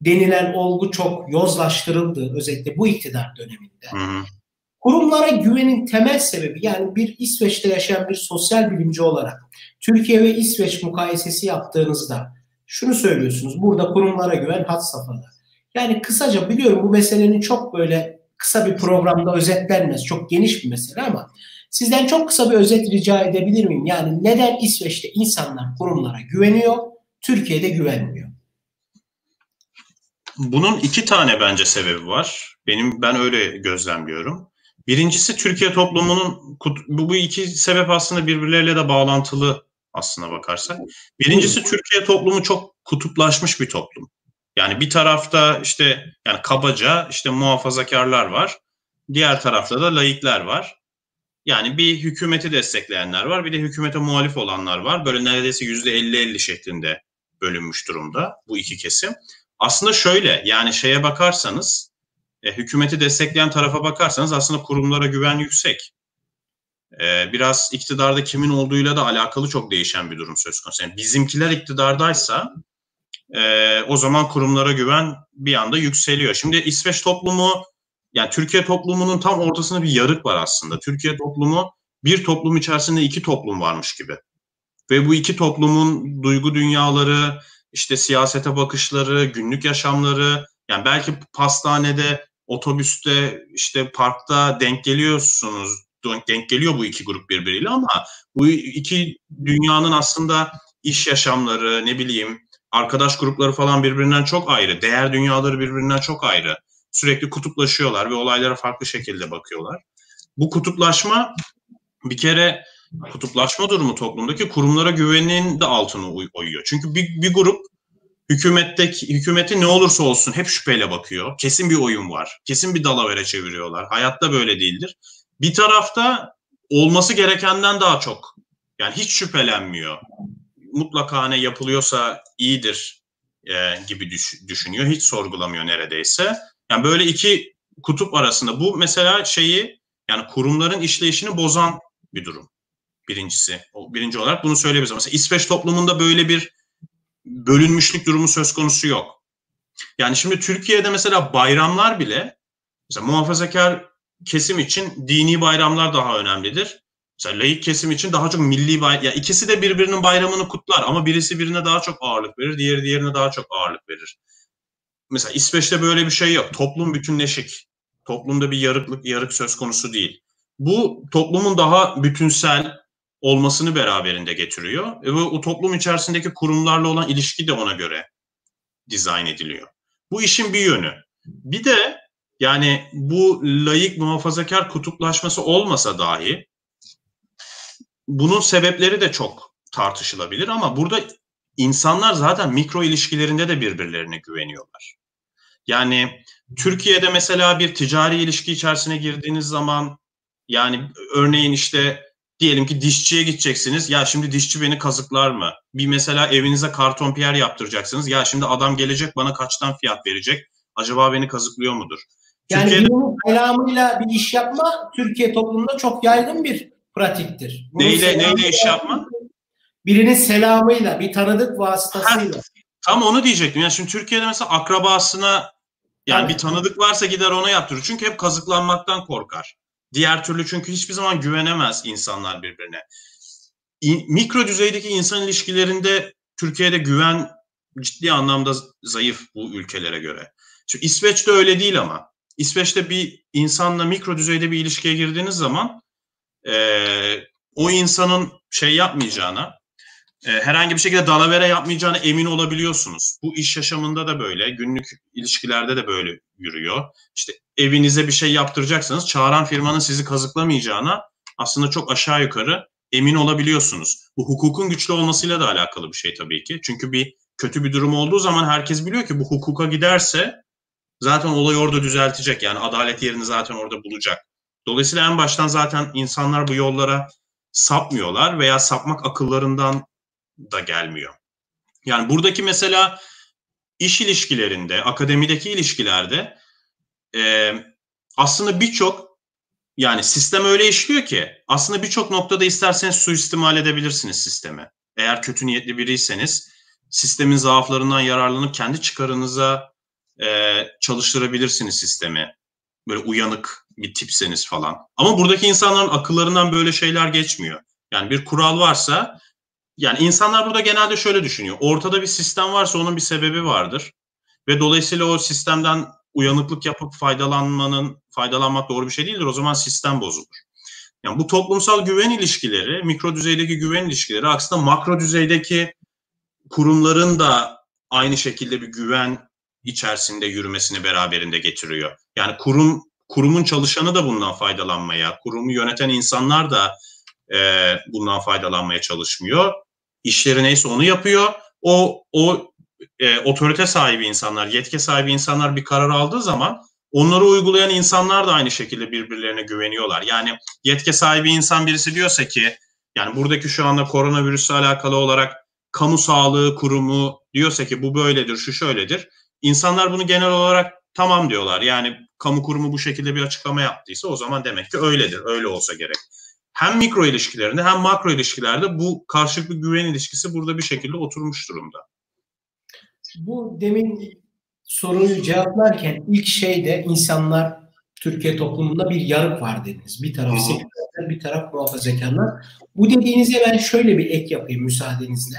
denilen olgu çok yozlaştırıldı özellikle bu iktidar döneminde. Hı. Kurumlara güvenin temel sebebi yani bir İsveç'te yaşayan bir sosyal bilimci olarak Türkiye ve İsveç mukayesesi yaptığınızda şunu söylüyorsunuz. Burada kurumlara güven had safhada. Yani kısaca biliyorum bu meselenin çok böyle kısa bir programda özetlenmez. Çok geniş bir mesele ama sizden çok kısa bir özet rica edebilir miyim? Yani neden İsveç'te insanlar kurumlara güveniyor, Türkiye'de güvenmiyor?
Bunun iki tane bence sebebi var. Benim ben öyle gözlemliyorum. Birincisi Türkiye toplumunun bu iki sebep aslında birbirleriyle de bağlantılı aslına bakarsak. Birincisi Türkiye toplumu çok kutuplaşmış bir toplum. Yani bir tarafta işte yani kabaca işte muhafazakarlar var. Diğer tarafta da laikler var. Yani bir hükümeti destekleyenler var, bir de hükümete muhalif olanlar var. Böyle neredeyse yüzde 50-50 şeklinde bölünmüş durumda bu iki kesim. Aslında şöyle yani şeye bakarsanız, e, hükümeti destekleyen tarafa bakarsanız aslında kurumlara güven yüksek. E, biraz iktidarda kimin olduğuyla da alakalı çok değişen bir durum söz konusu. Yani bizimkiler iktidardaysa e, o zaman kurumlara güven bir anda yükseliyor. Şimdi İsveç toplumu yani Türkiye toplumunun tam ortasında bir yarık var aslında. Türkiye toplumu bir toplum içerisinde iki toplum varmış gibi. Ve bu iki toplumun duygu dünyaları, işte siyasete bakışları, günlük yaşamları, yani belki pastanede, otobüste, işte parkta denk geliyorsunuz, denk geliyor bu iki grup birbiriyle ama bu iki dünyanın aslında iş yaşamları, ne bileyim, arkadaş grupları falan birbirinden çok ayrı, değer dünyaları birbirinden çok ayrı sürekli kutuplaşıyorlar ve olaylara farklı şekilde bakıyorlar. Bu kutuplaşma bir kere kutuplaşma durumu toplumdaki kurumlara güvenin de altını oyuyor. Çünkü bir, bir grup hükümetteki hükümeti ne olursa olsun hep şüpheyle bakıyor. Kesin bir oyun var. Kesin bir dalavere çeviriyorlar. Hayatta böyle değildir. Bir tarafta olması gerekenden daha çok. Yani hiç şüphelenmiyor. Mutlaka ne yapılıyorsa iyidir e, gibi düş, düşünüyor. Hiç sorgulamıyor neredeyse. Yani böyle iki kutup arasında bu mesela şeyi yani kurumların işleyişini bozan bir durum. Birincisi. Birinci olarak bunu söyleyebiliriz. Mesela İsveç toplumunda böyle bir bölünmüşlük durumu söz konusu yok. Yani şimdi Türkiye'de mesela bayramlar bile mesela muhafazakar kesim için dini bayramlar daha önemlidir. Mesela laik kesim için daha çok milli bayram. Ya ikisi de birbirinin bayramını kutlar ama birisi birine daha çok ağırlık verir, diğeri diğerine daha çok ağırlık verir mesela İsveç'te böyle bir şey yok. Toplum bütünleşik. Toplumda bir yarıklık, yarık söz konusu değil. Bu toplumun daha bütünsel olmasını beraberinde getiriyor. Ve o toplum içerisindeki kurumlarla olan ilişki de ona göre dizayn ediliyor. Bu işin bir yönü. Bir de yani bu layık muhafazakar kutuplaşması olmasa dahi bunun sebepleri de çok tartışılabilir ama burada insanlar zaten mikro ilişkilerinde de birbirlerine güveniyorlar. Yani Türkiye'de mesela bir ticari ilişki içerisine girdiğiniz zaman yani örneğin işte diyelim ki dişçiye gideceksiniz. Ya şimdi dişçi beni kazıklar mı? Bir mesela evinize karton piyer yaptıracaksınız. Ya şimdi adam gelecek bana kaçtan fiyat verecek? Acaba beni kazıklıyor mudur?
Yani Türkiye'de... birinin selamıyla bir iş yapma Türkiye toplumunda çok yaygın bir pratiktir.
Bunun neyle, neyle iş yapma?
Birinin selamıyla, bir tanıdık vasıtasıyla. Ha,
tam onu diyecektim. Yani şimdi Türkiye'de mesela akrabasına yani bir tanıdık varsa gider ona yaptırır. Çünkü hep kazıklanmaktan korkar. Diğer türlü çünkü hiçbir zaman güvenemez insanlar birbirine. Mikro düzeydeki insan ilişkilerinde Türkiye'de güven ciddi anlamda zayıf bu ülkelere göre. Şimdi İsveç'te öyle değil ama. İsveç'te bir insanla mikro düzeyde bir ilişkiye girdiğiniz zaman e, o insanın şey yapmayacağına, e, herhangi bir şekilde dalavere yapmayacağına emin olabiliyorsunuz. Bu iş yaşamında da böyle, günlük ilişkilerde de böyle yürüyor. İşte evinize bir şey yaptıracaksınız, çağıran firmanın sizi kazıklamayacağına aslında çok aşağı yukarı emin olabiliyorsunuz. Bu hukukun güçlü olmasıyla da alakalı bir şey tabii ki. Çünkü bir kötü bir durum olduğu zaman herkes biliyor ki bu hukuka giderse zaten olay orada düzeltecek. Yani adalet yerini zaten orada bulacak. Dolayısıyla en baştan zaten insanlar bu yollara sapmıyorlar veya sapmak akıllarından da gelmiyor. Yani buradaki mesela iş ilişkilerinde, akademideki ilişkilerde e, aslında birçok yani sistem öyle işliyor ki aslında birçok noktada isterseniz suistimal edebilirsiniz sistemi. Eğer kötü niyetli biriyseniz sistemin zaaflarından yararlanıp kendi çıkarınıza e, çalıştırabilirsiniz sistemi. Böyle uyanık bir tipseniz falan. Ama buradaki insanların akıllarından böyle şeyler geçmiyor. Yani bir kural varsa yani insanlar burada genelde şöyle düşünüyor. Ortada bir sistem varsa onun bir sebebi vardır. Ve dolayısıyla o sistemden uyanıklık yapıp faydalanmanın, faydalanmak doğru bir şey değildir. O zaman sistem bozulur. Yani bu toplumsal güven ilişkileri, mikro düzeydeki güven ilişkileri aslında makro düzeydeki kurumların da aynı şekilde bir güven içerisinde yürümesini beraberinde getiriyor. Yani kurum kurumun çalışanı da bundan faydalanmaya, kurumu yöneten insanlar da e, bundan faydalanmaya çalışmıyor. İşleri neyse onu yapıyor. O o e, otorite sahibi insanlar, yetki sahibi insanlar bir karar aldığı zaman onları uygulayan insanlar da aynı şekilde birbirlerine güveniyorlar. Yani yetki sahibi insan birisi diyorsa ki yani buradaki şu anda koronavirüsle alakalı olarak kamu sağlığı kurumu diyorsa ki bu böyledir, şu şöyledir. İnsanlar bunu genel olarak tamam diyorlar. Yani kamu kurumu bu şekilde bir açıklama yaptıysa o zaman demek ki öyledir, öyle olsa gerek. Hem mikro ilişkilerinde hem makro ilişkilerde bu karşılıklı güven ilişkisi burada bir şekilde oturmuş durumda.
Bu demin soruyu cevaplarken ilk şeyde insanlar Türkiye toplumunda bir yarık var dediniz. Bir taraf sekülerler, bir taraf muhafazakarlar. Bu dediğinize ben şöyle bir ek yapayım müsaadenizle.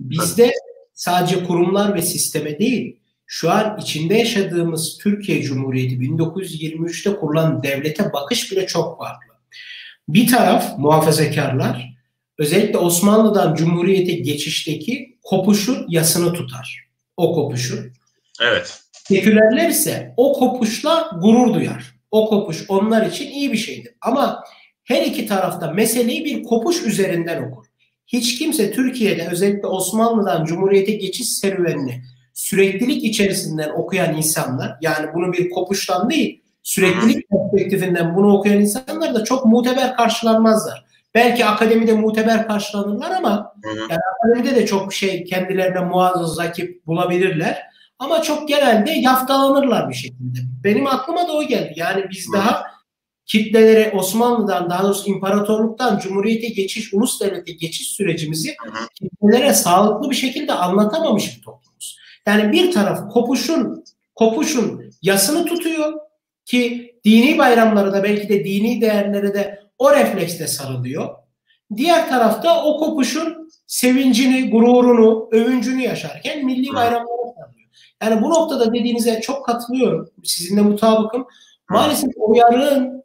Bizde sadece kurumlar ve sisteme değil, şu an içinde yaşadığımız Türkiye Cumhuriyeti 1923'te kurulan devlete bakış bile çok farklı. Bir taraf muhafazakarlar, özellikle Osmanlı'dan Cumhuriyete geçişteki kopuşun yasını tutar. O kopuşun.
Evet.
Sekülerler ise o kopuşla gurur duyar. O kopuş onlar için iyi bir şeydir. Ama her iki tarafta meseleyi bir kopuş üzerinden okur. Hiç kimse Türkiye'de özellikle Osmanlı'dan Cumhuriyete geçiş serüvenini süreklilik içerisinden okuyan insanlar yani bunu bir kopuştan değil süreklilik perspektifinden bunu okuyan insanlar da çok muteber karşılanmazlar. Belki akademide muteber karşılanırlar ama yani akademide de çok şey kendilerine muazzaz rakip bulabilirler. Ama çok genelde yaftalanırlar bir şekilde. Benim aklıma da o geldi. Yani biz daha kitlelere Osmanlı'dan daha doğrusu imparatorluktan cumhuriyete geçiş, ulus devlete geçiş sürecimizi kitlelere sağlıklı bir şekilde anlatamamış bir toplumuz. Yani bir taraf kopuşun kopuşun yasını tutuyor ki dini bayramları da belki de dini değerlere de o refleksle sarılıyor. Diğer tarafta o kopuşun sevincini, gururunu, övüncünü yaşarken milli bayramlara sarılıyor. Yani bu noktada dediğinize çok katılıyorum. Sizinle mutabıkım. Maalesef o yarığın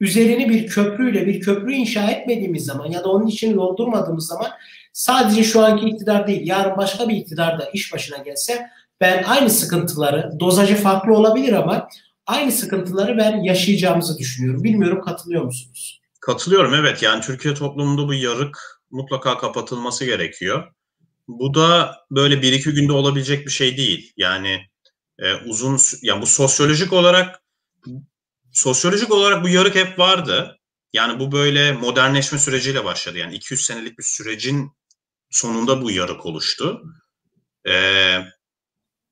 üzerini bir köprüyle bir köprü inşa etmediğimiz zaman ya da onun için doldurmadığımız zaman sadece şu anki iktidar değil yarın başka bir iktidar da iş başına gelse ben aynı sıkıntıları dozajı farklı olabilir ama aynı sıkıntıları ben yaşayacağımızı düşünüyorum. Bilmiyorum katılıyor musunuz?
Katılıyorum evet yani Türkiye toplumunda bu yarık mutlaka kapatılması gerekiyor. Bu da böyle bir iki günde olabilecek bir şey değil. Yani e, uzun yani bu sosyolojik olarak sosyolojik olarak bu yarık hep vardı. Yani bu böyle modernleşme süreciyle başladı. Yani 200 senelik bir sürecin sonunda bu yarık oluştu. Ee,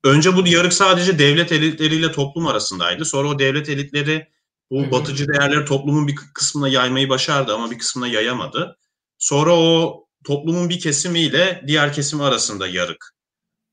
önce bu yarık sadece devlet elitleriyle toplum arasındaydı. Sonra o devlet elitleri bu batıcı değerleri toplumun bir kısmına yaymayı başardı ama bir kısmına yayamadı. Sonra o toplumun bir kesimiyle diğer kesim arasında yarık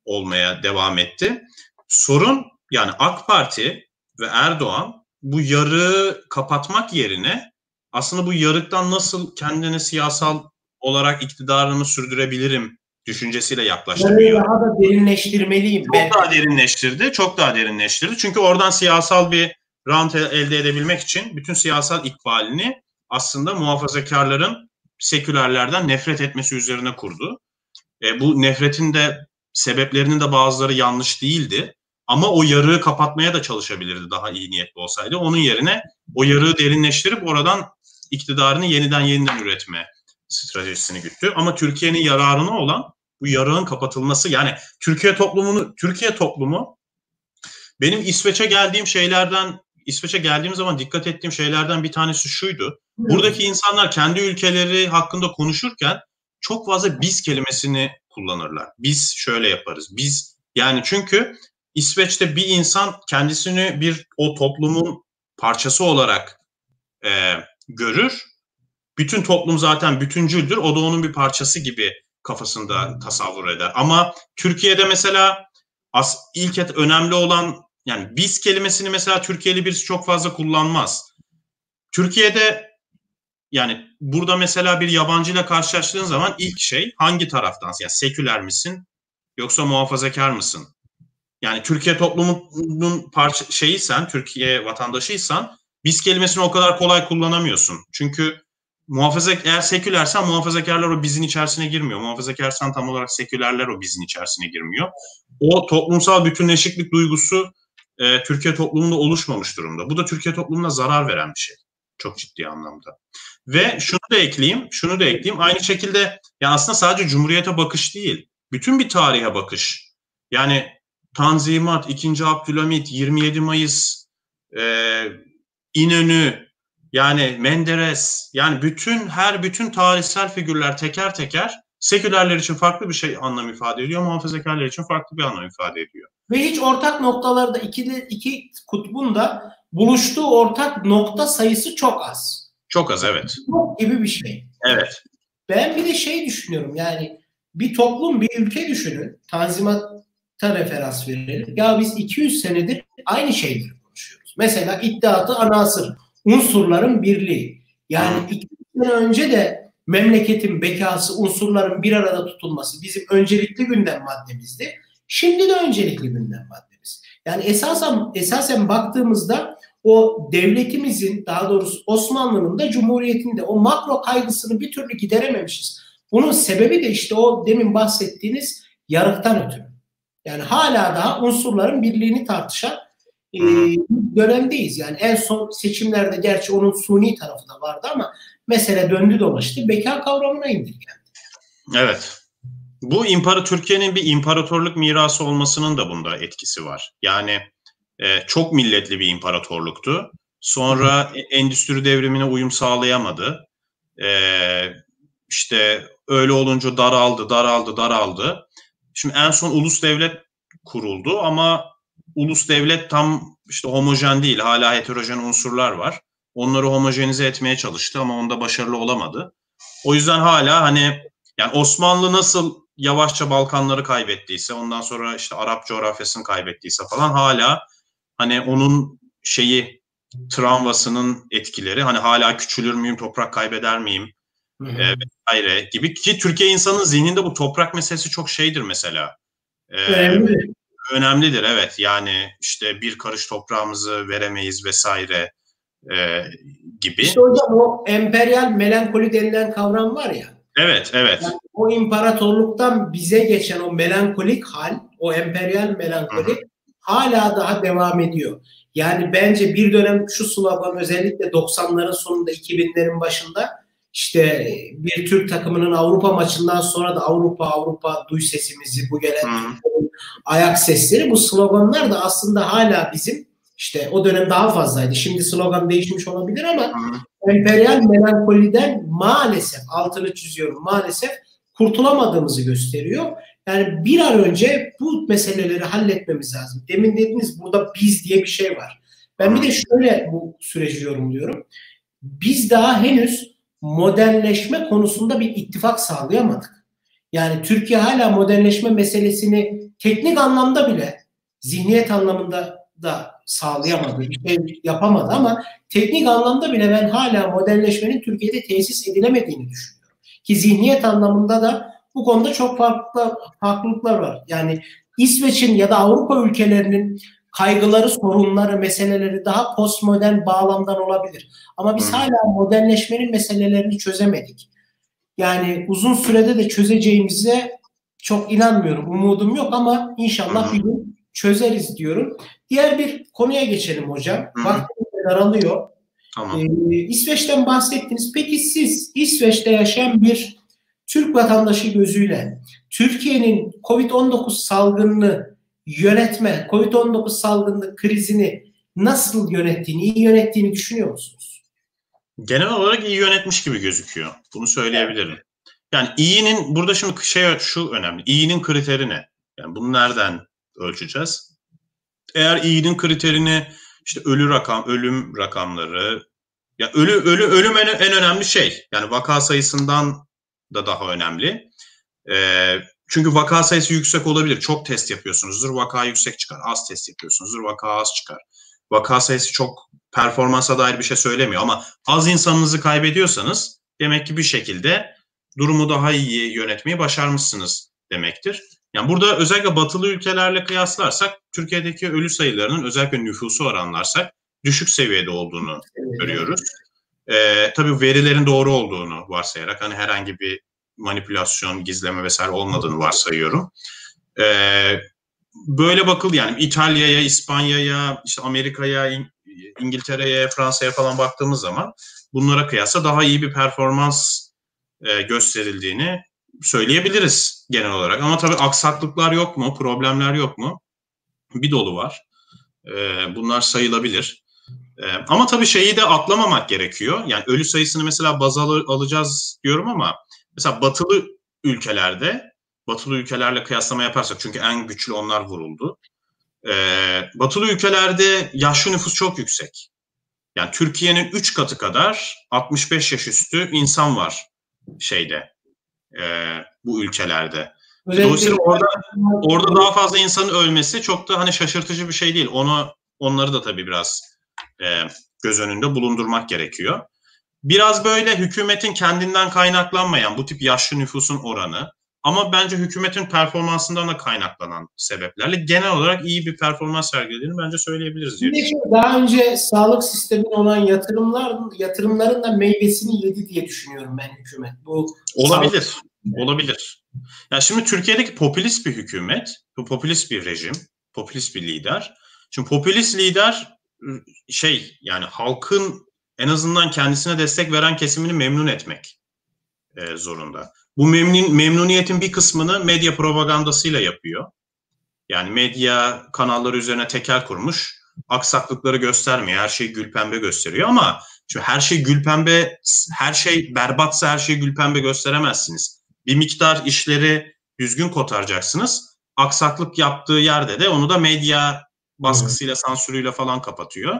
olmaya devam etti. Sorun yani AK Parti ve Erdoğan bu yarığı kapatmak yerine aslında bu yarıktan nasıl kendini siyasal olarak iktidarını sürdürebilirim düşüncesiyle yaklaştı.
Yani daha da derinleştirmeliyim.
Çok ben. daha derinleştirdi, çok daha derinleştirdi. Çünkü oradan siyasal bir rant elde edebilmek için bütün siyasal ikbalini aslında muhafazakarların sekülerlerden nefret etmesi üzerine kurdu. E, bu nefretin de sebeplerinin de bazıları yanlış değildi. Ama o yarığı kapatmaya da çalışabilirdi daha iyi niyetli olsaydı. Onun yerine o yarığı derinleştirip oradan iktidarını yeniden yeniden üretme stratejisini güttü. Ama Türkiye'nin yararına olan bu yarığın kapatılması yani Türkiye toplumunu Türkiye toplumu benim İsveç'e geldiğim şeylerden İsveç'e geldiğim zaman dikkat ettiğim şeylerden bir tanesi şuydu. Buradaki insanlar kendi ülkeleri hakkında konuşurken çok fazla biz kelimesini kullanırlar. Biz şöyle yaparız. Biz yani çünkü İsveç'te bir insan kendisini bir o toplumun parçası olarak e, görür. Bütün toplum zaten bütüncüldür. O da onun bir parçası gibi kafasında tasavvur eder. Ama Türkiye'de mesela as, ilk et önemli olan yani biz kelimesini mesela Türkiye'li birisi çok fazla kullanmaz. Türkiye'de yani burada mesela bir yabancıyla karşılaştığın zaman ilk şey hangi taraftansın? Yani seküler misin yoksa muhafazakar mısın? Yani Türkiye toplumunun parça şeyiysen, Türkiye vatandaşıysan biz kelimesini o kadar kolay kullanamıyorsun. Çünkü muhafaza eğer sekülersen muhafazakarlar o bizin içerisine girmiyor. Muhafazakarsan tam olarak sekülerler o bizin içerisine girmiyor. O toplumsal bütünleşiklik duygusu e, Türkiye toplumunda oluşmamış durumda. Bu da Türkiye toplumuna zarar veren bir şey. Çok ciddi anlamda. Ve şunu da ekleyeyim, şunu da ekleyeyim. Aynı şekilde ya aslında sadece Cumhuriyete bakış değil, bütün bir tarihe bakış Yani Tanzimat, 2. Abdülhamit, 27 Mayıs, e, İnönü, yani Menderes, yani bütün her bütün tarihsel figürler teker teker sekülerler için farklı bir şey anlam ifade ediyor, muhafazakarlar için farklı bir anlam ifade ediyor.
Ve hiç ortak noktalarda iki, iki kutbun da buluştuğu ortak nokta sayısı çok az.
Çok az evet.
Çok gibi bir şey.
Evet.
Ben bir de şey düşünüyorum yani bir toplum bir ülke düşünün. Tanzimat'a referans verelim. Ya biz 200 senedir aynı şeyleri konuşuyoruz. Mesela iddiatı anasır. Unsurların birliği. Yani 200 sene önce de memleketin bekası, unsurların bir arada tutulması bizim öncelikli gündem maddemizdi. Şimdi de öncelikli gündem maddemiz. Yani esasen, esasen baktığımızda o devletimizin daha doğrusu Osmanlı'nın da Cumhuriyet'in de o makro kaygısını bir türlü giderememişiz. Bunun sebebi de işte o demin bahsettiğiniz yarıktan ötürü. Yani hala daha unsurların birliğini tartışan e, dönemdeyiz. Yani en son seçimlerde gerçi onun suni tarafı da vardı ama mesele döndü dolaştı. Beka kavramına indirgendi.
Evet. Bu impara Türkiye'nin bir imparatorluk mirası olmasının da bunda etkisi var. Yani e, çok milletli bir imparatorluktu. Sonra e, endüstri devrimine uyum sağlayamadı. E, işte öyle olunca daraldı, daraldı, daraldı. Şimdi en son ulus devlet kuruldu ama ulus devlet tam işte homojen değil. Hala heterojen unsurlar var. Onları homojenize etmeye çalıştı ama onda başarılı olamadı. O yüzden hala hani yani Osmanlı nasıl yavaşça Balkanları kaybettiyse ondan sonra işte Arap coğrafyasını kaybettiyse falan hala hani onun şeyi travmasının etkileri hani hala küçülür müyüm toprak kaybeder miyim e, vesaire gibi ki Türkiye insanın zihninde bu toprak meselesi çok şeydir mesela.
E, Önemli.
Önemlidir evet yani işte bir karış toprağımızı veremeyiz vesaire e, gibi.
İşte hocam o emperyal melankoli denilen kavram var ya.
Evet, evet.
Yani o imparatorluktan bize geçen o melankolik hal, o emperyal melankoli Hı-hı. hala daha devam ediyor. Yani bence bir dönem şu slogan özellikle 90'ların sonunda 2000'lerin başında işte bir Türk takımının Avrupa maçından sonra da Avrupa Avrupa duy sesimizi bu gelen Hı-hı. ayak sesleri bu sloganlar da aslında hala bizim işte o dönem daha fazlaydı. Şimdi slogan değişmiş olabilir ama Hı. emperyal melankoliden maalesef altını çiziyorum maalesef kurtulamadığımızı gösteriyor. Yani bir an önce bu meseleleri halletmemiz lazım. Demin dediniz burada biz diye bir şey var. Ben bir de şöyle bu süreci yorumluyorum. Biz daha henüz modernleşme konusunda bir ittifak sağlayamadık. Yani Türkiye hala modernleşme meselesini teknik anlamda bile zihniyet anlamında da sağlayamadı, şey yapamadı ama teknik anlamda bile ben hala modernleşmenin Türkiye'de tesis edilemediğini düşünüyorum. Ki zihniyet anlamında da bu konuda çok farklı farklılıklar var. Yani İsveç'in ya da Avrupa ülkelerinin kaygıları, sorunları, meseleleri daha postmodern bağlamdan olabilir. Ama biz hala modernleşmenin meselelerini çözemedik. Yani uzun sürede de çözeceğimize çok inanmıyorum. Umudum yok ama inşallah bir gün çözeriz diyorum. Diğer bir konuya geçelim hocam. Vaktimiz daralıyor. Tamam. Ee, İsveç'ten bahsettiniz. Peki siz İsveç'te yaşayan bir Türk vatandaşı gözüyle Türkiye'nin COVID-19 salgınını yönetme, COVID-19 salgını krizini nasıl yönettiğini, iyi yönettiğini düşünüyor musunuz?
Genel olarak iyi yönetmiş gibi gözüküyor. Bunu söyleyebilirim. Yani iyinin burada şimdi şey şu önemli. İyinin kriteri ne? Yani bunu nereden ölçeceğiz? Eğer iyinin kriterini işte ölü rakam, ölüm rakamları ya ölü ölü ölüm en, en önemli şey. Yani vaka sayısından da daha önemli. Ee, çünkü vaka sayısı yüksek olabilir. Çok test yapıyorsunuzdur. Vaka yüksek çıkar. Az test yapıyorsunuzdur. Vaka az çıkar. Vaka sayısı çok performansa dair bir şey söylemiyor ama az insanınızı kaybediyorsanız demek ki bir şekilde durumu daha iyi yönetmeyi başarmışsınız demektir. Yani burada özellikle batılı ülkelerle kıyaslarsak Türkiye'deki ölü sayılarının özellikle nüfusu oranlarsak düşük seviyede olduğunu görüyoruz. Ee, tabii verilerin doğru olduğunu varsayarak hani herhangi bir manipülasyon, gizleme vesaire olmadığını varsayıyorum. Ee, böyle bakıl yani İtalya'ya, İspanya'ya, işte Amerika'ya, İngiltere'ye, Fransa'ya falan baktığımız zaman bunlara kıyasla daha iyi bir performans e, gösterildiğini söyleyebiliriz genel olarak. Ama tabii aksaklıklar yok mu, problemler yok mu? Bir dolu var. Ee, bunlar sayılabilir. Ee, ama tabii şeyi de atlamamak gerekiyor. Yani ölü sayısını mesela baz al- alacağız diyorum ama mesela batılı ülkelerde, batılı ülkelerle kıyaslama yaparsak çünkü en güçlü onlar vuruldu. Ee, batılı ülkelerde yaşlı nüfus çok yüksek. Yani Türkiye'nin 3 katı kadar 65 yaş üstü insan var şeyde e, bu ülkelerde. Özellikle Dolayısıyla orada orada daha fazla insanın ölmesi çok da hani şaşırtıcı bir şey değil. Onu onları da tabii biraz e, göz önünde bulundurmak gerekiyor. Biraz böyle hükümetin kendinden kaynaklanmayan bu tip yaşlı nüfusun oranı ama bence hükümetin performansından da kaynaklanan sebeplerle genel olarak iyi bir performans sergilediğini bence söyleyebiliriz.
Diye daha önce sağlık sistemine olan yatırımlar yatırımların da meyvesini yedi diye düşünüyorum ben hükümet. Bu
olabilir. Sağlık... Olabilir. Ya şimdi Türkiye'deki popülist bir hükümet, bu popülist bir rejim, popülist bir lider. Şimdi popülist lider şey yani halkın en azından kendisine destek veren kesimini memnun etmek e, zorunda. Bu memnun, memnuniyetin bir kısmını medya propagandasıyla yapıyor. Yani medya kanalları üzerine tekel kurmuş. Aksaklıkları göstermiyor. Her şey gül pembe gösteriyor ama şimdi her şey gül pembe, her şey berbatsa her şeyi gül pembe gösteremezsiniz. Bir miktar işleri düzgün kotaracaksınız. Aksaklık yaptığı yerde de onu da medya baskısıyla, sansürüyle falan kapatıyor.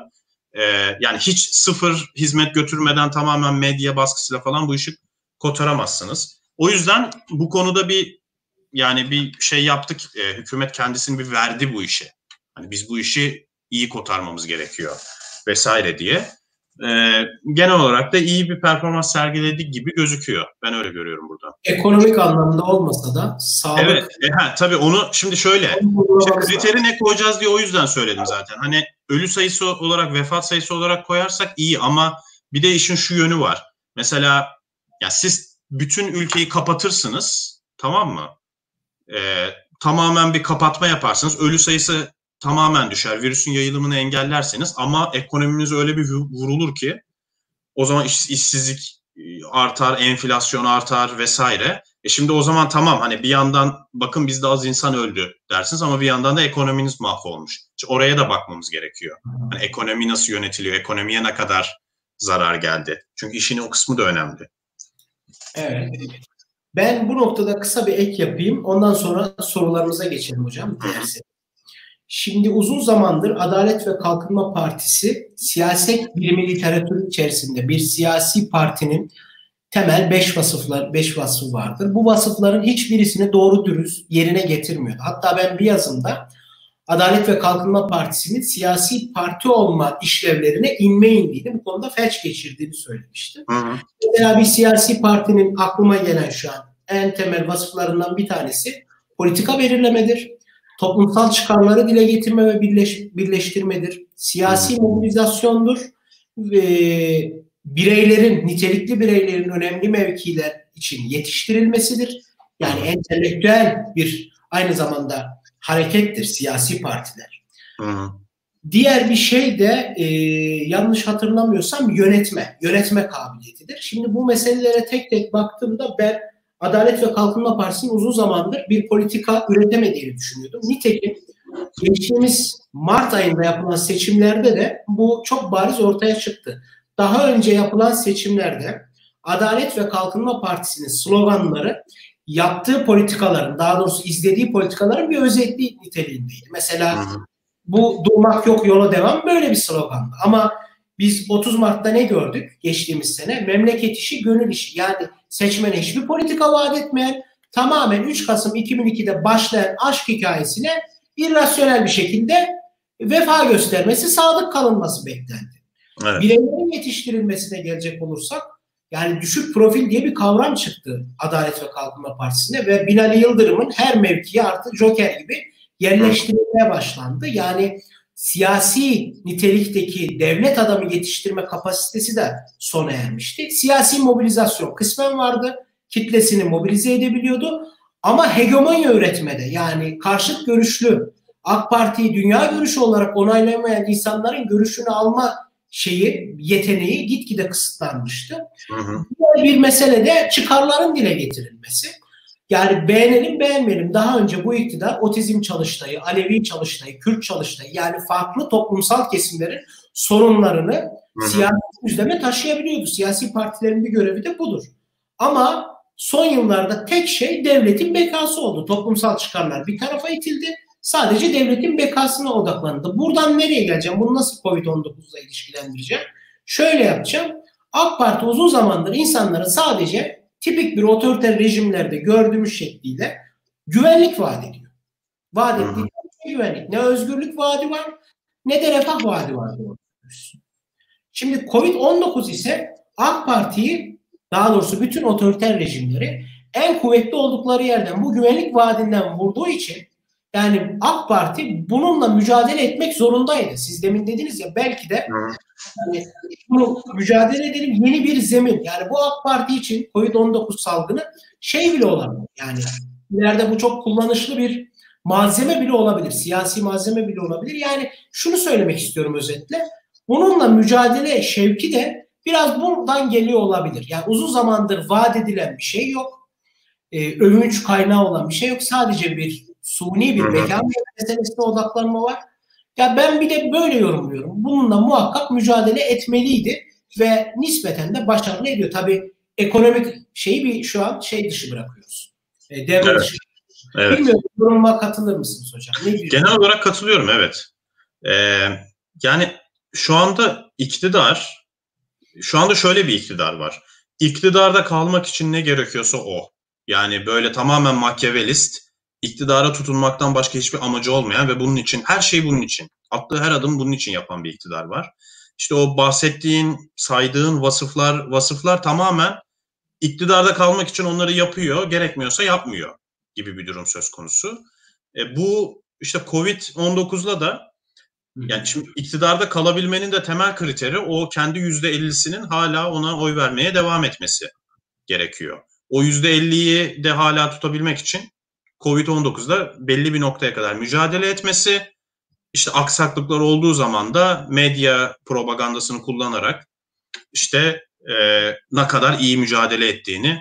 Ee, yani hiç sıfır hizmet götürmeden tamamen medya baskısıyla falan bu işi kotaramazsınız. O yüzden bu konuda bir yani bir şey yaptık. E, hükümet kendisini bir verdi bu işe. Hani biz bu işi iyi kotarmamız gerekiyor vesaire diye. E, genel olarak da iyi bir performans sergiledik gibi gözüküyor. Ben öyle görüyorum burada.
Ekonomik anlamda olmasa da sağlık...
Evet, e, ha, tabii onu şimdi şöyle, işte kriteri ne koyacağız diye o yüzden söyledim zaten. Hani ölü sayısı olarak, vefat sayısı olarak koyarsak iyi ama bir de işin şu yönü var. Mesela ya siz bütün ülkeyi kapatırsınız tamam mı? Ee, tamamen bir kapatma yaparsınız. Ölü sayısı tamamen düşer. Virüsün yayılımını engellerseniz ama ekonominiz öyle bir vurulur ki o zaman iş, işsizlik e, artar, enflasyon artar vesaire. E şimdi o zaman tamam hani bir yandan bakın bizde az insan öldü dersiniz ama bir yandan da ekonominiz mahvolmuş. İşte oraya da bakmamız gerekiyor. Yani ekonomi nasıl yönetiliyor, ekonomiye ne kadar zarar geldi. Çünkü işin o kısmı da önemli.
Evet. Ben bu noktada kısa bir ek yapayım. Ondan sonra sorularımıza geçelim hocam. Derse. Şimdi uzun zamandır Adalet ve Kalkınma Partisi siyaset bilimi literatürü içerisinde bir siyasi partinin temel beş vasıflar, beş vasfı vardır. Bu vasıfların hiçbirisini doğru dürüst yerine getirmiyor. Hatta ben bir yazımda Adalet ve Kalkınma Partisi'nin siyasi parti olma işlevlerine inme indiğini, bu konuda felç geçirdiğini söylemiştim. Hı hı. Mesela bir siyasi partinin aklıma gelen şu an en temel vasıflarından bir tanesi politika belirlemedir. Toplumsal çıkarları dile getirme ve birleş, birleştirmedir. Siyasi mobilizasyondur. Ve bireylerin, nitelikli bireylerin önemli mevkiler için yetiştirilmesidir. Yani entelektüel bir aynı zamanda harekettir siyasi partiler. Hı hı. Diğer bir şey de e, yanlış hatırlamıyorsam yönetme, yönetme kabiliyetidir. Şimdi bu meselelere tek tek baktığımda ben Adalet ve Kalkınma Partisi'nin uzun zamandır bir politika üretemediğini düşünüyordum. Nitekim geçtiğimiz Mart ayında yapılan seçimlerde de bu çok bariz ortaya çıktı. Daha önce yapılan seçimlerde Adalet ve Kalkınma Partisi'nin sloganları yaptığı politikaların daha doğrusu izlediği politikaların bir özetli niteliğindeydi. Mesela bu durmak yok yola devam böyle bir slogandı. Ama biz 30 Mart'ta ne gördük geçtiğimiz sene? Memleket işi, gönül işi. Yani seçmene hiçbir politika vaat etmeyen, tamamen 3 Kasım 2002'de başlayan aşk hikayesine irrasyonel bir şekilde vefa göstermesi, sadık kalınması beklendi. Evet. Bireylerin yetiştirilmesine gelecek olursak yani düşük profil diye bir kavram çıktı Adalet ve Kalkınma Partisi'nde ve Binali Yıldırım'ın her mevkiye artık joker gibi yerleştirilmeye başlandı. Yani siyasi nitelikteki devlet adamı yetiştirme kapasitesi de sona ermişti. Siyasi mobilizasyon kısmen vardı. Kitlesini mobilize edebiliyordu. Ama hegemonya üretmede yani karşıt görüşlü AK Parti'yi dünya görüşü olarak onaylamayan insanların görüşünü alma şeyi, yeteneği gitgide kısıtlanmıştı. Hı hı. bir mesele de çıkarların dile getirilmesi. Yani beğenelim beğenmeyelim. Daha önce bu iktidar otizm çalıştayı, Alevi çalıştayı, Kürt çalıştayı yani farklı toplumsal kesimlerin sorunlarını siyasi düzleme taşıyabiliyordu. Siyasi partilerin bir görevi de budur. Ama son yıllarda tek şey devletin bekası oldu. Toplumsal çıkarlar bir tarafa itildi. Sadece devletin bekasına odaklandı. Buradan nereye geleceğim? Bunu nasıl Covid-19'la ilişkilendireceğim? Şöyle yapacağım. AK Parti uzun zamandır insanlara sadece tipik bir otoriter rejimlerde gördüğümüz şekliyle güvenlik vaat ediyor. Vaat ettiği şey güvenlik. Ne özgürlük vaadi var ne de refah vaadi var. Şimdi Covid-19 ise AK Parti'yi daha doğrusu bütün otoriter rejimleri en kuvvetli oldukları yerden bu güvenlik vaadinden vurduğu için yani AK Parti bununla mücadele etmek zorundaydı. Siz demin dediniz ya belki de yani bunu mücadele edelim yeni bir zemin. Yani bu AK Parti için Covid-19 salgını şey bile olabilir. Yani ileride bu çok kullanışlı bir malzeme bile olabilir. Siyasi malzeme bile olabilir. Yani şunu söylemek istiyorum özetle. Bununla mücadele şevki de biraz buradan geliyor olabilir. Yani uzun zamandır vaat edilen bir şey yok. Ee, övünç kaynağı olan bir şey yok. Sadece bir suni bir mekan meselesine odaklanma var. Ya ben bir de böyle yorumluyorum. Bununla muhakkak mücadele etmeliydi ve nispeten de başarılı ediyor. Tabii ekonomik şeyi bir şu an şey dışı bırakıyoruz. E, devlet evet. dışı. Evet. Bilmiyorum yorumuma katılır mısınız hocam?
Ne Genel olarak katılıyorum evet. Ee, yani şu anda iktidar şu anda şöyle bir iktidar var. İktidarda kalmak için ne gerekiyorsa o. Yani böyle tamamen makyavelist, iktidara tutunmaktan başka hiçbir amacı olmayan ve bunun için her şey bunun için. Attığı her adım bunun için yapan bir iktidar var. İşte o bahsettiğin, saydığın vasıflar, vasıflar tamamen iktidarda kalmak için onları yapıyor, gerekmiyorsa yapmıyor gibi bir durum söz konusu. E, bu işte Covid-19'la da yani şimdi iktidarda kalabilmenin de temel kriteri o kendi yüzde ellisinin hala ona oy vermeye devam etmesi gerekiyor. O yüzde elliyi de hala tutabilmek için Covid-19'da belli bir noktaya kadar mücadele etmesi, işte aksaklıklar olduğu zaman da medya propagandasını kullanarak işte e, ne kadar iyi mücadele ettiğini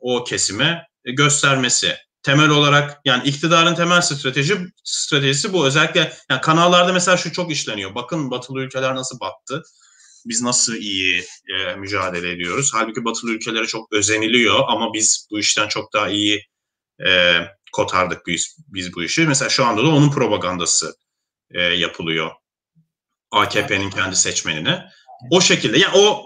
o kesime göstermesi temel olarak yani iktidarın temel strateji stratejisi bu. Özellikle yani kanallarda mesela şu çok işleniyor. Bakın batılı ülkeler nasıl battı. Biz nasıl iyi e, mücadele ediyoruz. Halbuki batılı ülkelere çok özeniliyor ama biz bu işten çok daha iyi e, kotardık biz, biz bu işi. Mesela şu anda da onun propagandası e, yapılıyor. AKP'nin kendi seçmenine. O şekilde yani o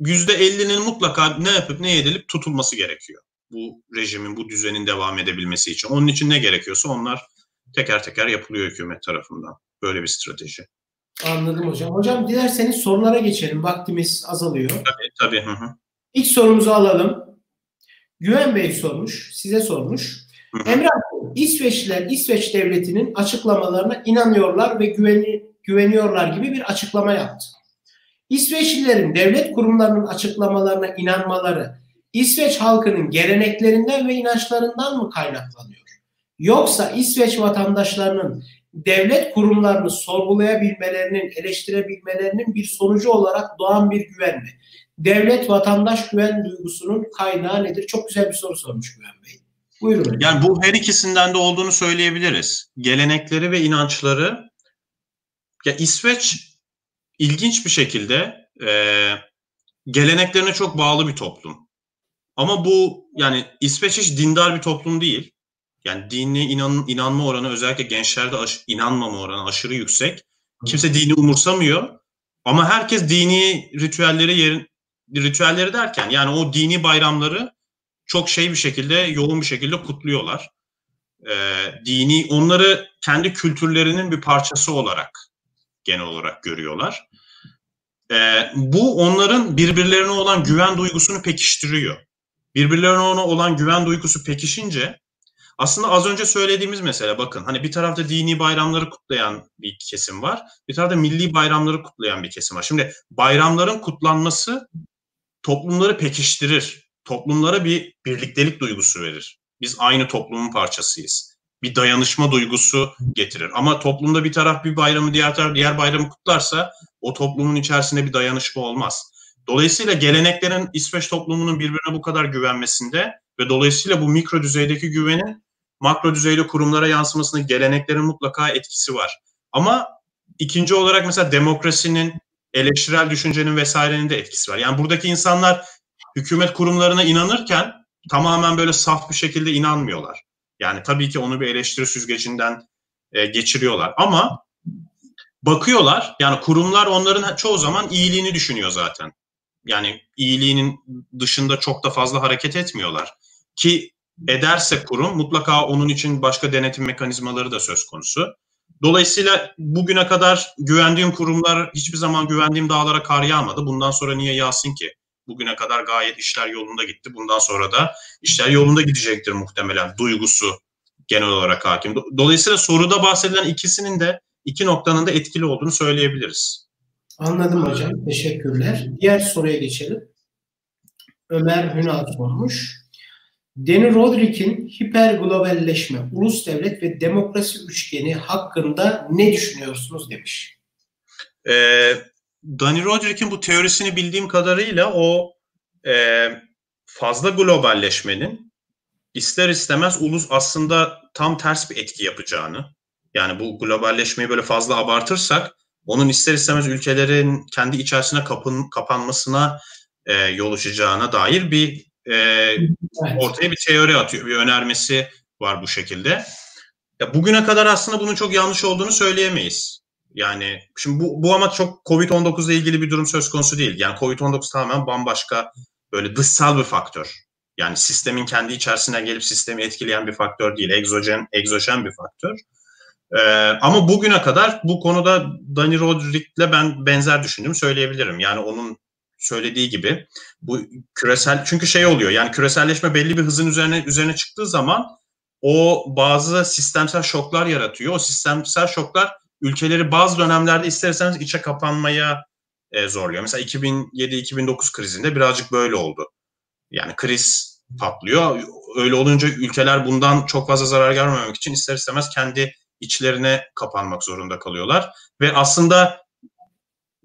yüzde 50'nin mutlaka ne yapıp ne edilip tutulması gerekiyor bu rejimin, bu düzenin devam edebilmesi için. Onun için ne gerekiyorsa onlar teker teker yapılıyor hükümet tarafından. Böyle bir strateji.
Anladım hocam. Hocam dilerseniz sorulara geçelim. Vaktimiz azalıyor.
Tabii tabii. Hı hı.
İlk sorumuzu alalım. Güven Bey sormuş, size sormuş. Emrah İsveçliler İsveç devletinin açıklamalarına inanıyorlar ve güveni, güveniyorlar gibi bir açıklama yaptı. İsveçlilerin devlet kurumlarının açıklamalarına inanmaları İsveç halkının geleneklerinden ve inançlarından mı kaynaklanıyor? Yoksa İsveç vatandaşlarının devlet kurumlarını sorgulayabilmelerinin, eleştirebilmelerinin bir sonucu olarak doğan bir güven mi? Devlet vatandaş güven duygusunun kaynağı nedir? Çok güzel bir soru sormuş Güven Bey. Buyurun.
Yani bu her ikisinden de olduğunu söyleyebiliriz. Gelenekleri ve inançları ya İsveç ilginç bir şekilde e, geleneklerine çok bağlı bir toplum. Ama bu yani İsveç hiç dindar bir toplum değil. Yani dini inan, inanma oranı özellikle gençlerde aş, inanmama oranı aşırı yüksek. Kimse dini umursamıyor. Ama herkes dini ritüelleri yerin ritüelleri derken yani o dini bayramları çok şey bir şekilde yoğun bir şekilde kutluyorlar. Ee, dini onları kendi kültürlerinin bir parçası olarak genel olarak görüyorlar. Ee, bu onların birbirlerine olan güven duygusunu pekiştiriyor birbirlerine ona olan güven duygusu pekişince aslında az önce söylediğimiz mesele bakın hani bir tarafta dini bayramları kutlayan bir kesim var. Bir tarafta milli bayramları kutlayan bir kesim var. Şimdi bayramların kutlanması toplumları pekiştirir. Toplumlara bir birliktelik duygusu verir. Biz aynı toplumun parçasıyız. Bir dayanışma duygusu getirir. Ama toplumda bir taraf bir bayramı diğer taraf diğer bayramı kutlarsa o toplumun içerisinde bir dayanışma olmaz. Dolayısıyla geleneklerin İsveç toplumunun birbirine bu kadar güvenmesinde ve dolayısıyla bu mikro düzeydeki güvenin makro düzeyde kurumlara yansımasında geleneklerin mutlaka etkisi var. Ama ikinci olarak mesela demokrasinin, eleştirel düşüncenin vesairenin de etkisi var. Yani buradaki insanlar hükümet kurumlarına inanırken tamamen böyle saf bir şekilde inanmıyorlar. Yani tabii ki onu bir eleştiri süzgecinden e, geçiriyorlar ama bakıyorlar yani kurumlar onların çoğu zaman iyiliğini düşünüyor zaten. Yani iyiliğinin dışında çok da fazla hareket etmiyorlar. Ki ederse kurum mutlaka onun için başka denetim mekanizmaları da söz konusu. Dolayısıyla bugüne kadar güvendiğim kurumlar hiçbir zaman güvendiğim dağlara kar yağmadı. Bundan sonra niye yağsın ki? Bugüne kadar gayet işler yolunda gitti. Bundan sonra da işler yolunda gidecektir muhtemelen. Duygusu genel olarak hakim. Dolayısıyla soruda bahsedilen ikisinin de iki noktanın da etkili olduğunu söyleyebiliriz.
Anladım hocam. Teşekkürler. Diğer soruya geçelim. Ömer Hünal sormuş. Danny Roderick'in hipergloballeşme, ulus devlet ve demokrasi üçgeni hakkında ne düşünüyorsunuz demiş.
Ee, Danny Roderick'in bu teorisini bildiğim kadarıyla o e, fazla globalleşmenin ister istemez ulus aslında tam ters bir etki yapacağını yani bu globalleşmeyi böyle fazla abartırsak onun ister istemez ülkelerin kendi içerisine kapın, kapanmasına e, yol açacağına dair bir e, ortaya bir teori atıyor, bir önermesi var bu şekilde. Ya bugüne kadar aslında bunun çok yanlış olduğunu söyleyemeyiz. Yani şimdi bu, bu ama çok Covid-19 ile ilgili bir durum söz konusu değil. Yani Covid-19 tamamen bambaşka böyle dışsal bir faktör. Yani sistemin kendi içerisine gelip sistemi etkileyen bir faktör değil. Egzojen, egzojen bir faktör. Ee, ama bugüne kadar bu konuda Dani Rodrik'le ben benzer düşündüğümü söyleyebilirim. Yani onun söylediği gibi bu küresel çünkü şey oluyor yani küreselleşme belli bir hızın üzerine üzerine çıktığı zaman o bazı sistemsel şoklar yaratıyor. O sistemsel şoklar ülkeleri bazı dönemlerde isterseniz içe kapanmaya e, zorluyor. Mesela 2007-2009 krizinde birazcık böyle oldu. Yani kriz patlıyor. Öyle olunca ülkeler bundan çok fazla zarar görmemek için ister istemez kendi içlerine kapanmak zorunda kalıyorlar. Ve aslında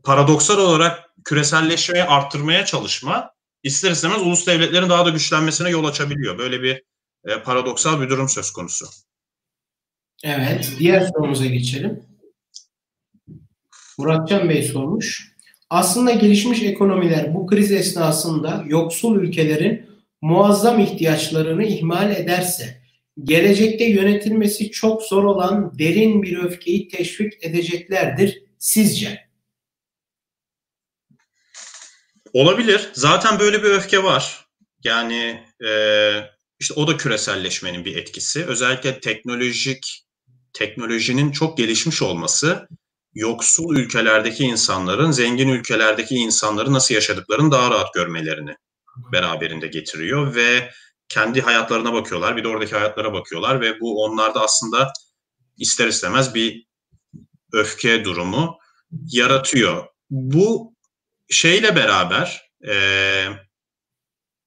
paradoksal olarak küreselleşmeyi arttırmaya çalışma ister istemez ulus devletlerin daha da güçlenmesine yol açabiliyor. Böyle bir e, paradoksal bir durum söz konusu.
Evet, diğer sorumuza geçelim. Muratcan Bey sormuş. Aslında gelişmiş ekonomiler bu kriz esnasında yoksul ülkelerin muazzam ihtiyaçlarını ihmal ederse gelecekte yönetilmesi çok zor olan derin bir öfkeyi teşvik edeceklerdir sizce?
Olabilir. Zaten böyle bir öfke var. Yani e, işte o da küreselleşmenin bir etkisi. Özellikle teknolojik teknolojinin çok gelişmiş olması yoksul ülkelerdeki insanların zengin ülkelerdeki insanları nasıl yaşadıklarını daha rahat görmelerini beraberinde getiriyor ve kendi hayatlarına bakıyorlar bir de oradaki hayatlara bakıyorlar ve bu onlarda aslında ister istemez bir öfke durumu yaratıyor. Bu şeyle beraber e,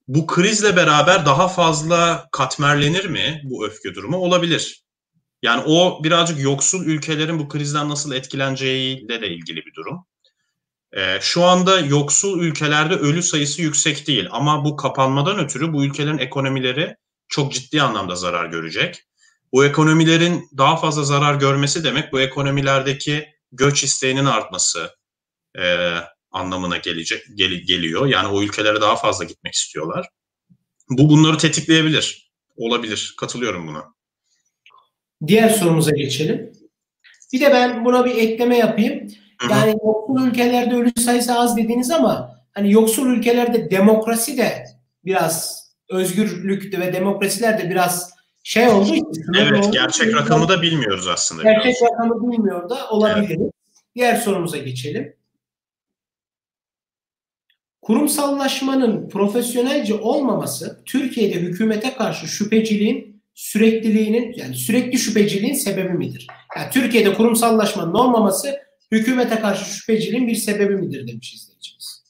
bu krizle beraber daha fazla katmerlenir mi bu öfke durumu? Olabilir. Yani o birazcık yoksul ülkelerin bu krizden nasıl etkileneceğiyle de ilgili bir durum. Ee, şu anda yoksul ülkelerde ölü sayısı yüksek değil ama bu kapanmadan ötürü bu ülkelerin ekonomileri çok ciddi anlamda zarar görecek. Bu ekonomilerin daha fazla zarar görmesi demek bu ekonomilerdeki göç isteğinin artması e, anlamına gelecek gel, geliyor. Yani o ülkelere daha fazla gitmek istiyorlar. Bu bunları tetikleyebilir. Olabilir. Katılıyorum buna.
Diğer sorumuza geçelim. Bir de ben buna bir ekleme yapayım. Yani yoksul ülkelerde ölü sayısı az dediğiniz ama hani yoksul ülkelerde demokrasi de biraz özgürlük ve demokrasiler de biraz şey oldu.
Evet, gerçek rakamı da bilmiyoruz aslında.
Gerçek biraz. rakamı bilmiyor da olabilir. Evet. Diğer sorumuza geçelim. Kurumsallaşmanın profesyonelce olmaması Türkiye'de hükümete karşı şüpheciliğin sürekliliğinin yani sürekli şüpheciliğin sebebi midir? Yani Türkiye'de kurumsallaşmanın olmaması hükümete karşı şüpheciliğin bir sebebi midir demiş izleyicimiz.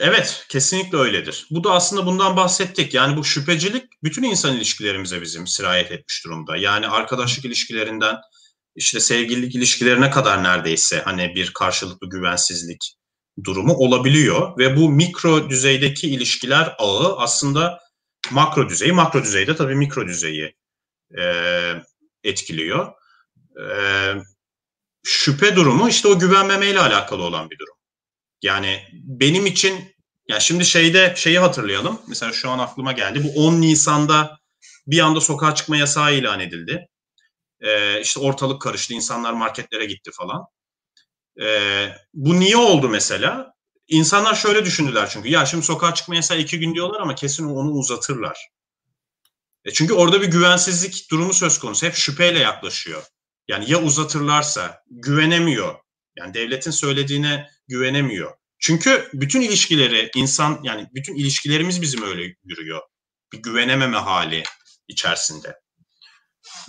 Evet, kesinlikle öyledir. Bu da aslında bundan bahsettik. Yani bu şüphecilik bütün insan ilişkilerimize bizim sirayet etmiş durumda. Yani arkadaşlık ilişkilerinden işte sevgililik ilişkilerine kadar neredeyse hani bir karşılıklı güvensizlik durumu olabiliyor ve bu mikro düzeydeki ilişkiler ağı aslında makro düzeyi, makro düzeyde tabii mikro düzeyi e, etkiliyor. E, şüphe durumu işte o güvenmemeyle alakalı olan bir durum. Yani benim için ya şimdi şeyde şeyi hatırlayalım. Mesela şu an aklıma geldi. Bu 10 Nisan'da bir anda sokağa çıkma yasağı ilan edildi. Ee, işte ortalık karıştı. insanlar marketlere gitti falan. Ee, bu niye oldu mesela? İnsanlar şöyle düşündüler çünkü. Ya şimdi sokağa çıkma yasağı iki gün diyorlar ama kesin onu uzatırlar. E çünkü orada bir güvensizlik durumu söz konusu. Hep şüpheyle yaklaşıyor. Yani ya uzatırlarsa güvenemiyor. Yani devletin söylediğine güvenemiyor. Çünkü bütün ilişkileri insan yani bütün ilişkilerimiz bizim öyle yürüyor. Bir güvenememe hali içerisinde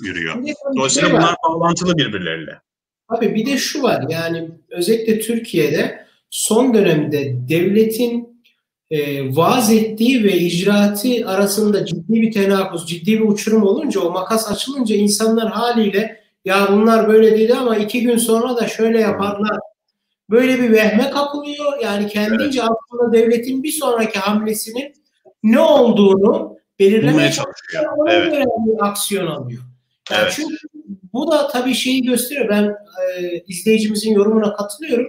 yürüyor. Dolayısıyla şey bunlar bağlantılı birbirleriyle.
Abi bir de şu var yani özellikle Türkiye'de son dönemde devletin e, vaaz ettiği ve icraatı arasında ciddi bir tenakuz, ciddi bir uçurum olunca o makas açılınca insanlar haliyle ya bunlar böyle dedi ama iki gün sonra da şöyle yaparlar böyle bir vehme kapılıyor. Yani kendince evet. aslında devletin bir sonraki hamlesinin ne olduğunu belirlemeye çalışıyor. Evet. göre bir aksiyon alıyor. Yani evet. Çünkü bu da tabii şeyi gösteriyor. Ben e, izleyicimizin yorumuna katılıyorum.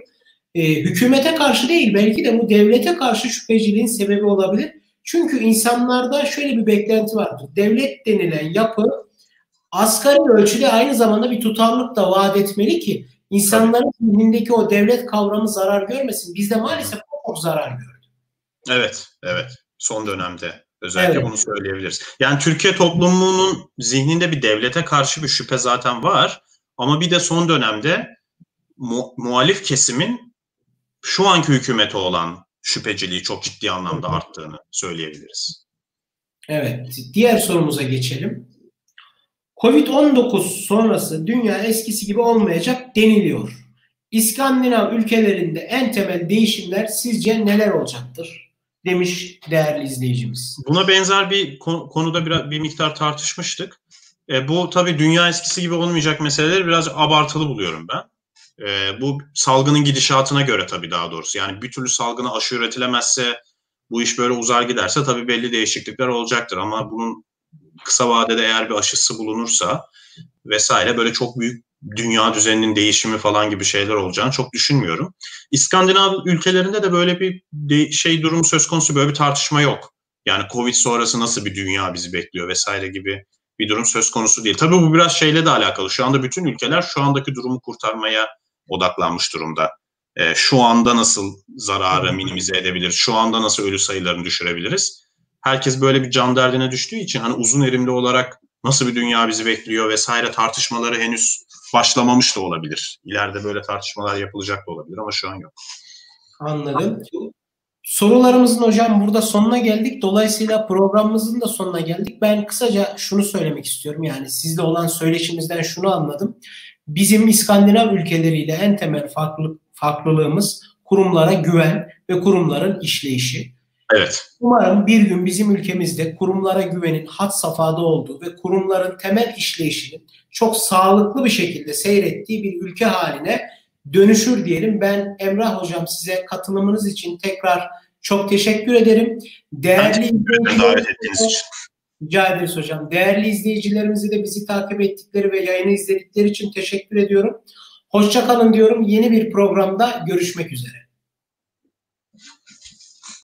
E, hükümete karşı değil belki de bu devlete karşı şüpheciliğin sebebi olabilir. Çünkü insanlarda şöyle bir beklenti vardır. Devlet denilen yapı asgari ölçüde aynı zamanda bir tutarlılık da vaat etmeli ki İnsanların zihnindeki o devlet kavramı zarar görmesin. Bizde maalesef çok zarar gördü.
Evet, evet. Son dönemde özellikle evet. bunu söyleyebiliriz. Yani Türkiye toplumunun zihninde bir devlete karşı bir şüphe zaten var. Ama bir de son dönemde mu- muhalif kesimin şu anki hükümete olan şüpheciliği çok ciddi anlamda arttığını söyleyebiliriz.
Evet. Diğer sorumuza geçelim. Covid-19 sonrası dünya eskisi gibi olmayacak deniliyor. İskandinav ülkelerinde en temel değişimler sizce neler olacaktır? Demiş değerli izleyicimiz.
Buna benzer bir konuda bir, bir miktar tartışmıştık. E, bu tabii dünya eskisi gibi olmayacak meseleleri biraz abartılı buluyorum ben. E, bu salgının gidişatına göre tabii daha doğrusu. Yani bir türlü salgına aşı üretilemezse bu iş böyle uzar giderse tabii belli değişiklikler olacaktır. Ama bunun kısa vadede eğer bir aşısı bulunursa vesaire böyle çok büyük dünya düzeninin değişimi falan gibi şeyler olacağını çok düşünmüyorum. İskandinav ülkelerinde de böyle bir şey durum söz konusu böyle bir tartışma yok. Yani Covid sonrası nasıl bir dünya bizi bekliyor vesaire gibi bir durum söz konusu değil. Tabii bu biraz şeyle de alakalı. Şu anda bütün ülkeler şu andaki durumu kurtarmaya odaklanmış durumda. E, şu anda nasıl zararı minimize edebiliriz? Şu anda nasıl ölü sayılarını düşürebiliriz? herkes böyle bir can derdine düştüğü için hani uzun erimli olarak nasıl bir dünya bizi bekliyor vesaire tartışmaları henüz başlamamış da olabilir. İleride böyle tartışmalar yapılacak da olabilir ama şu an yok.
Anladım. Sorularımızın hocam burada sonuna geldik. Dolayısıyla programımızın da sonuna geldik. Ben kısaca şunu söylemek istiyorum. Yani sizle olan söyleşimizden şunu anladım. Bizim İskandinav ülkeleriyle en temel farklı, farklılığımız kurumlara güven ve kurumların işleyişi.
Evet.
Umarım bir gün bizim ülkemizde kurumlara güvenin hat safhada olduğu ve kurumların temel işleyişinin çok sağlıklı bir şekilde seyrettiği bir ülke haline dönüşür diyelim. Ben Emrah Hocam size katılımınız için tekrar çok teşekkür ederim. Değerli izleyicilerimiz Rica ederiz hocam. Değerli izleyicilerimizi de bizi takip ettikleri ve yayını izledikleri için teşekkür ediyorum. Hoşçakalın diyorum. Yeni bir programda görüşmek üzere.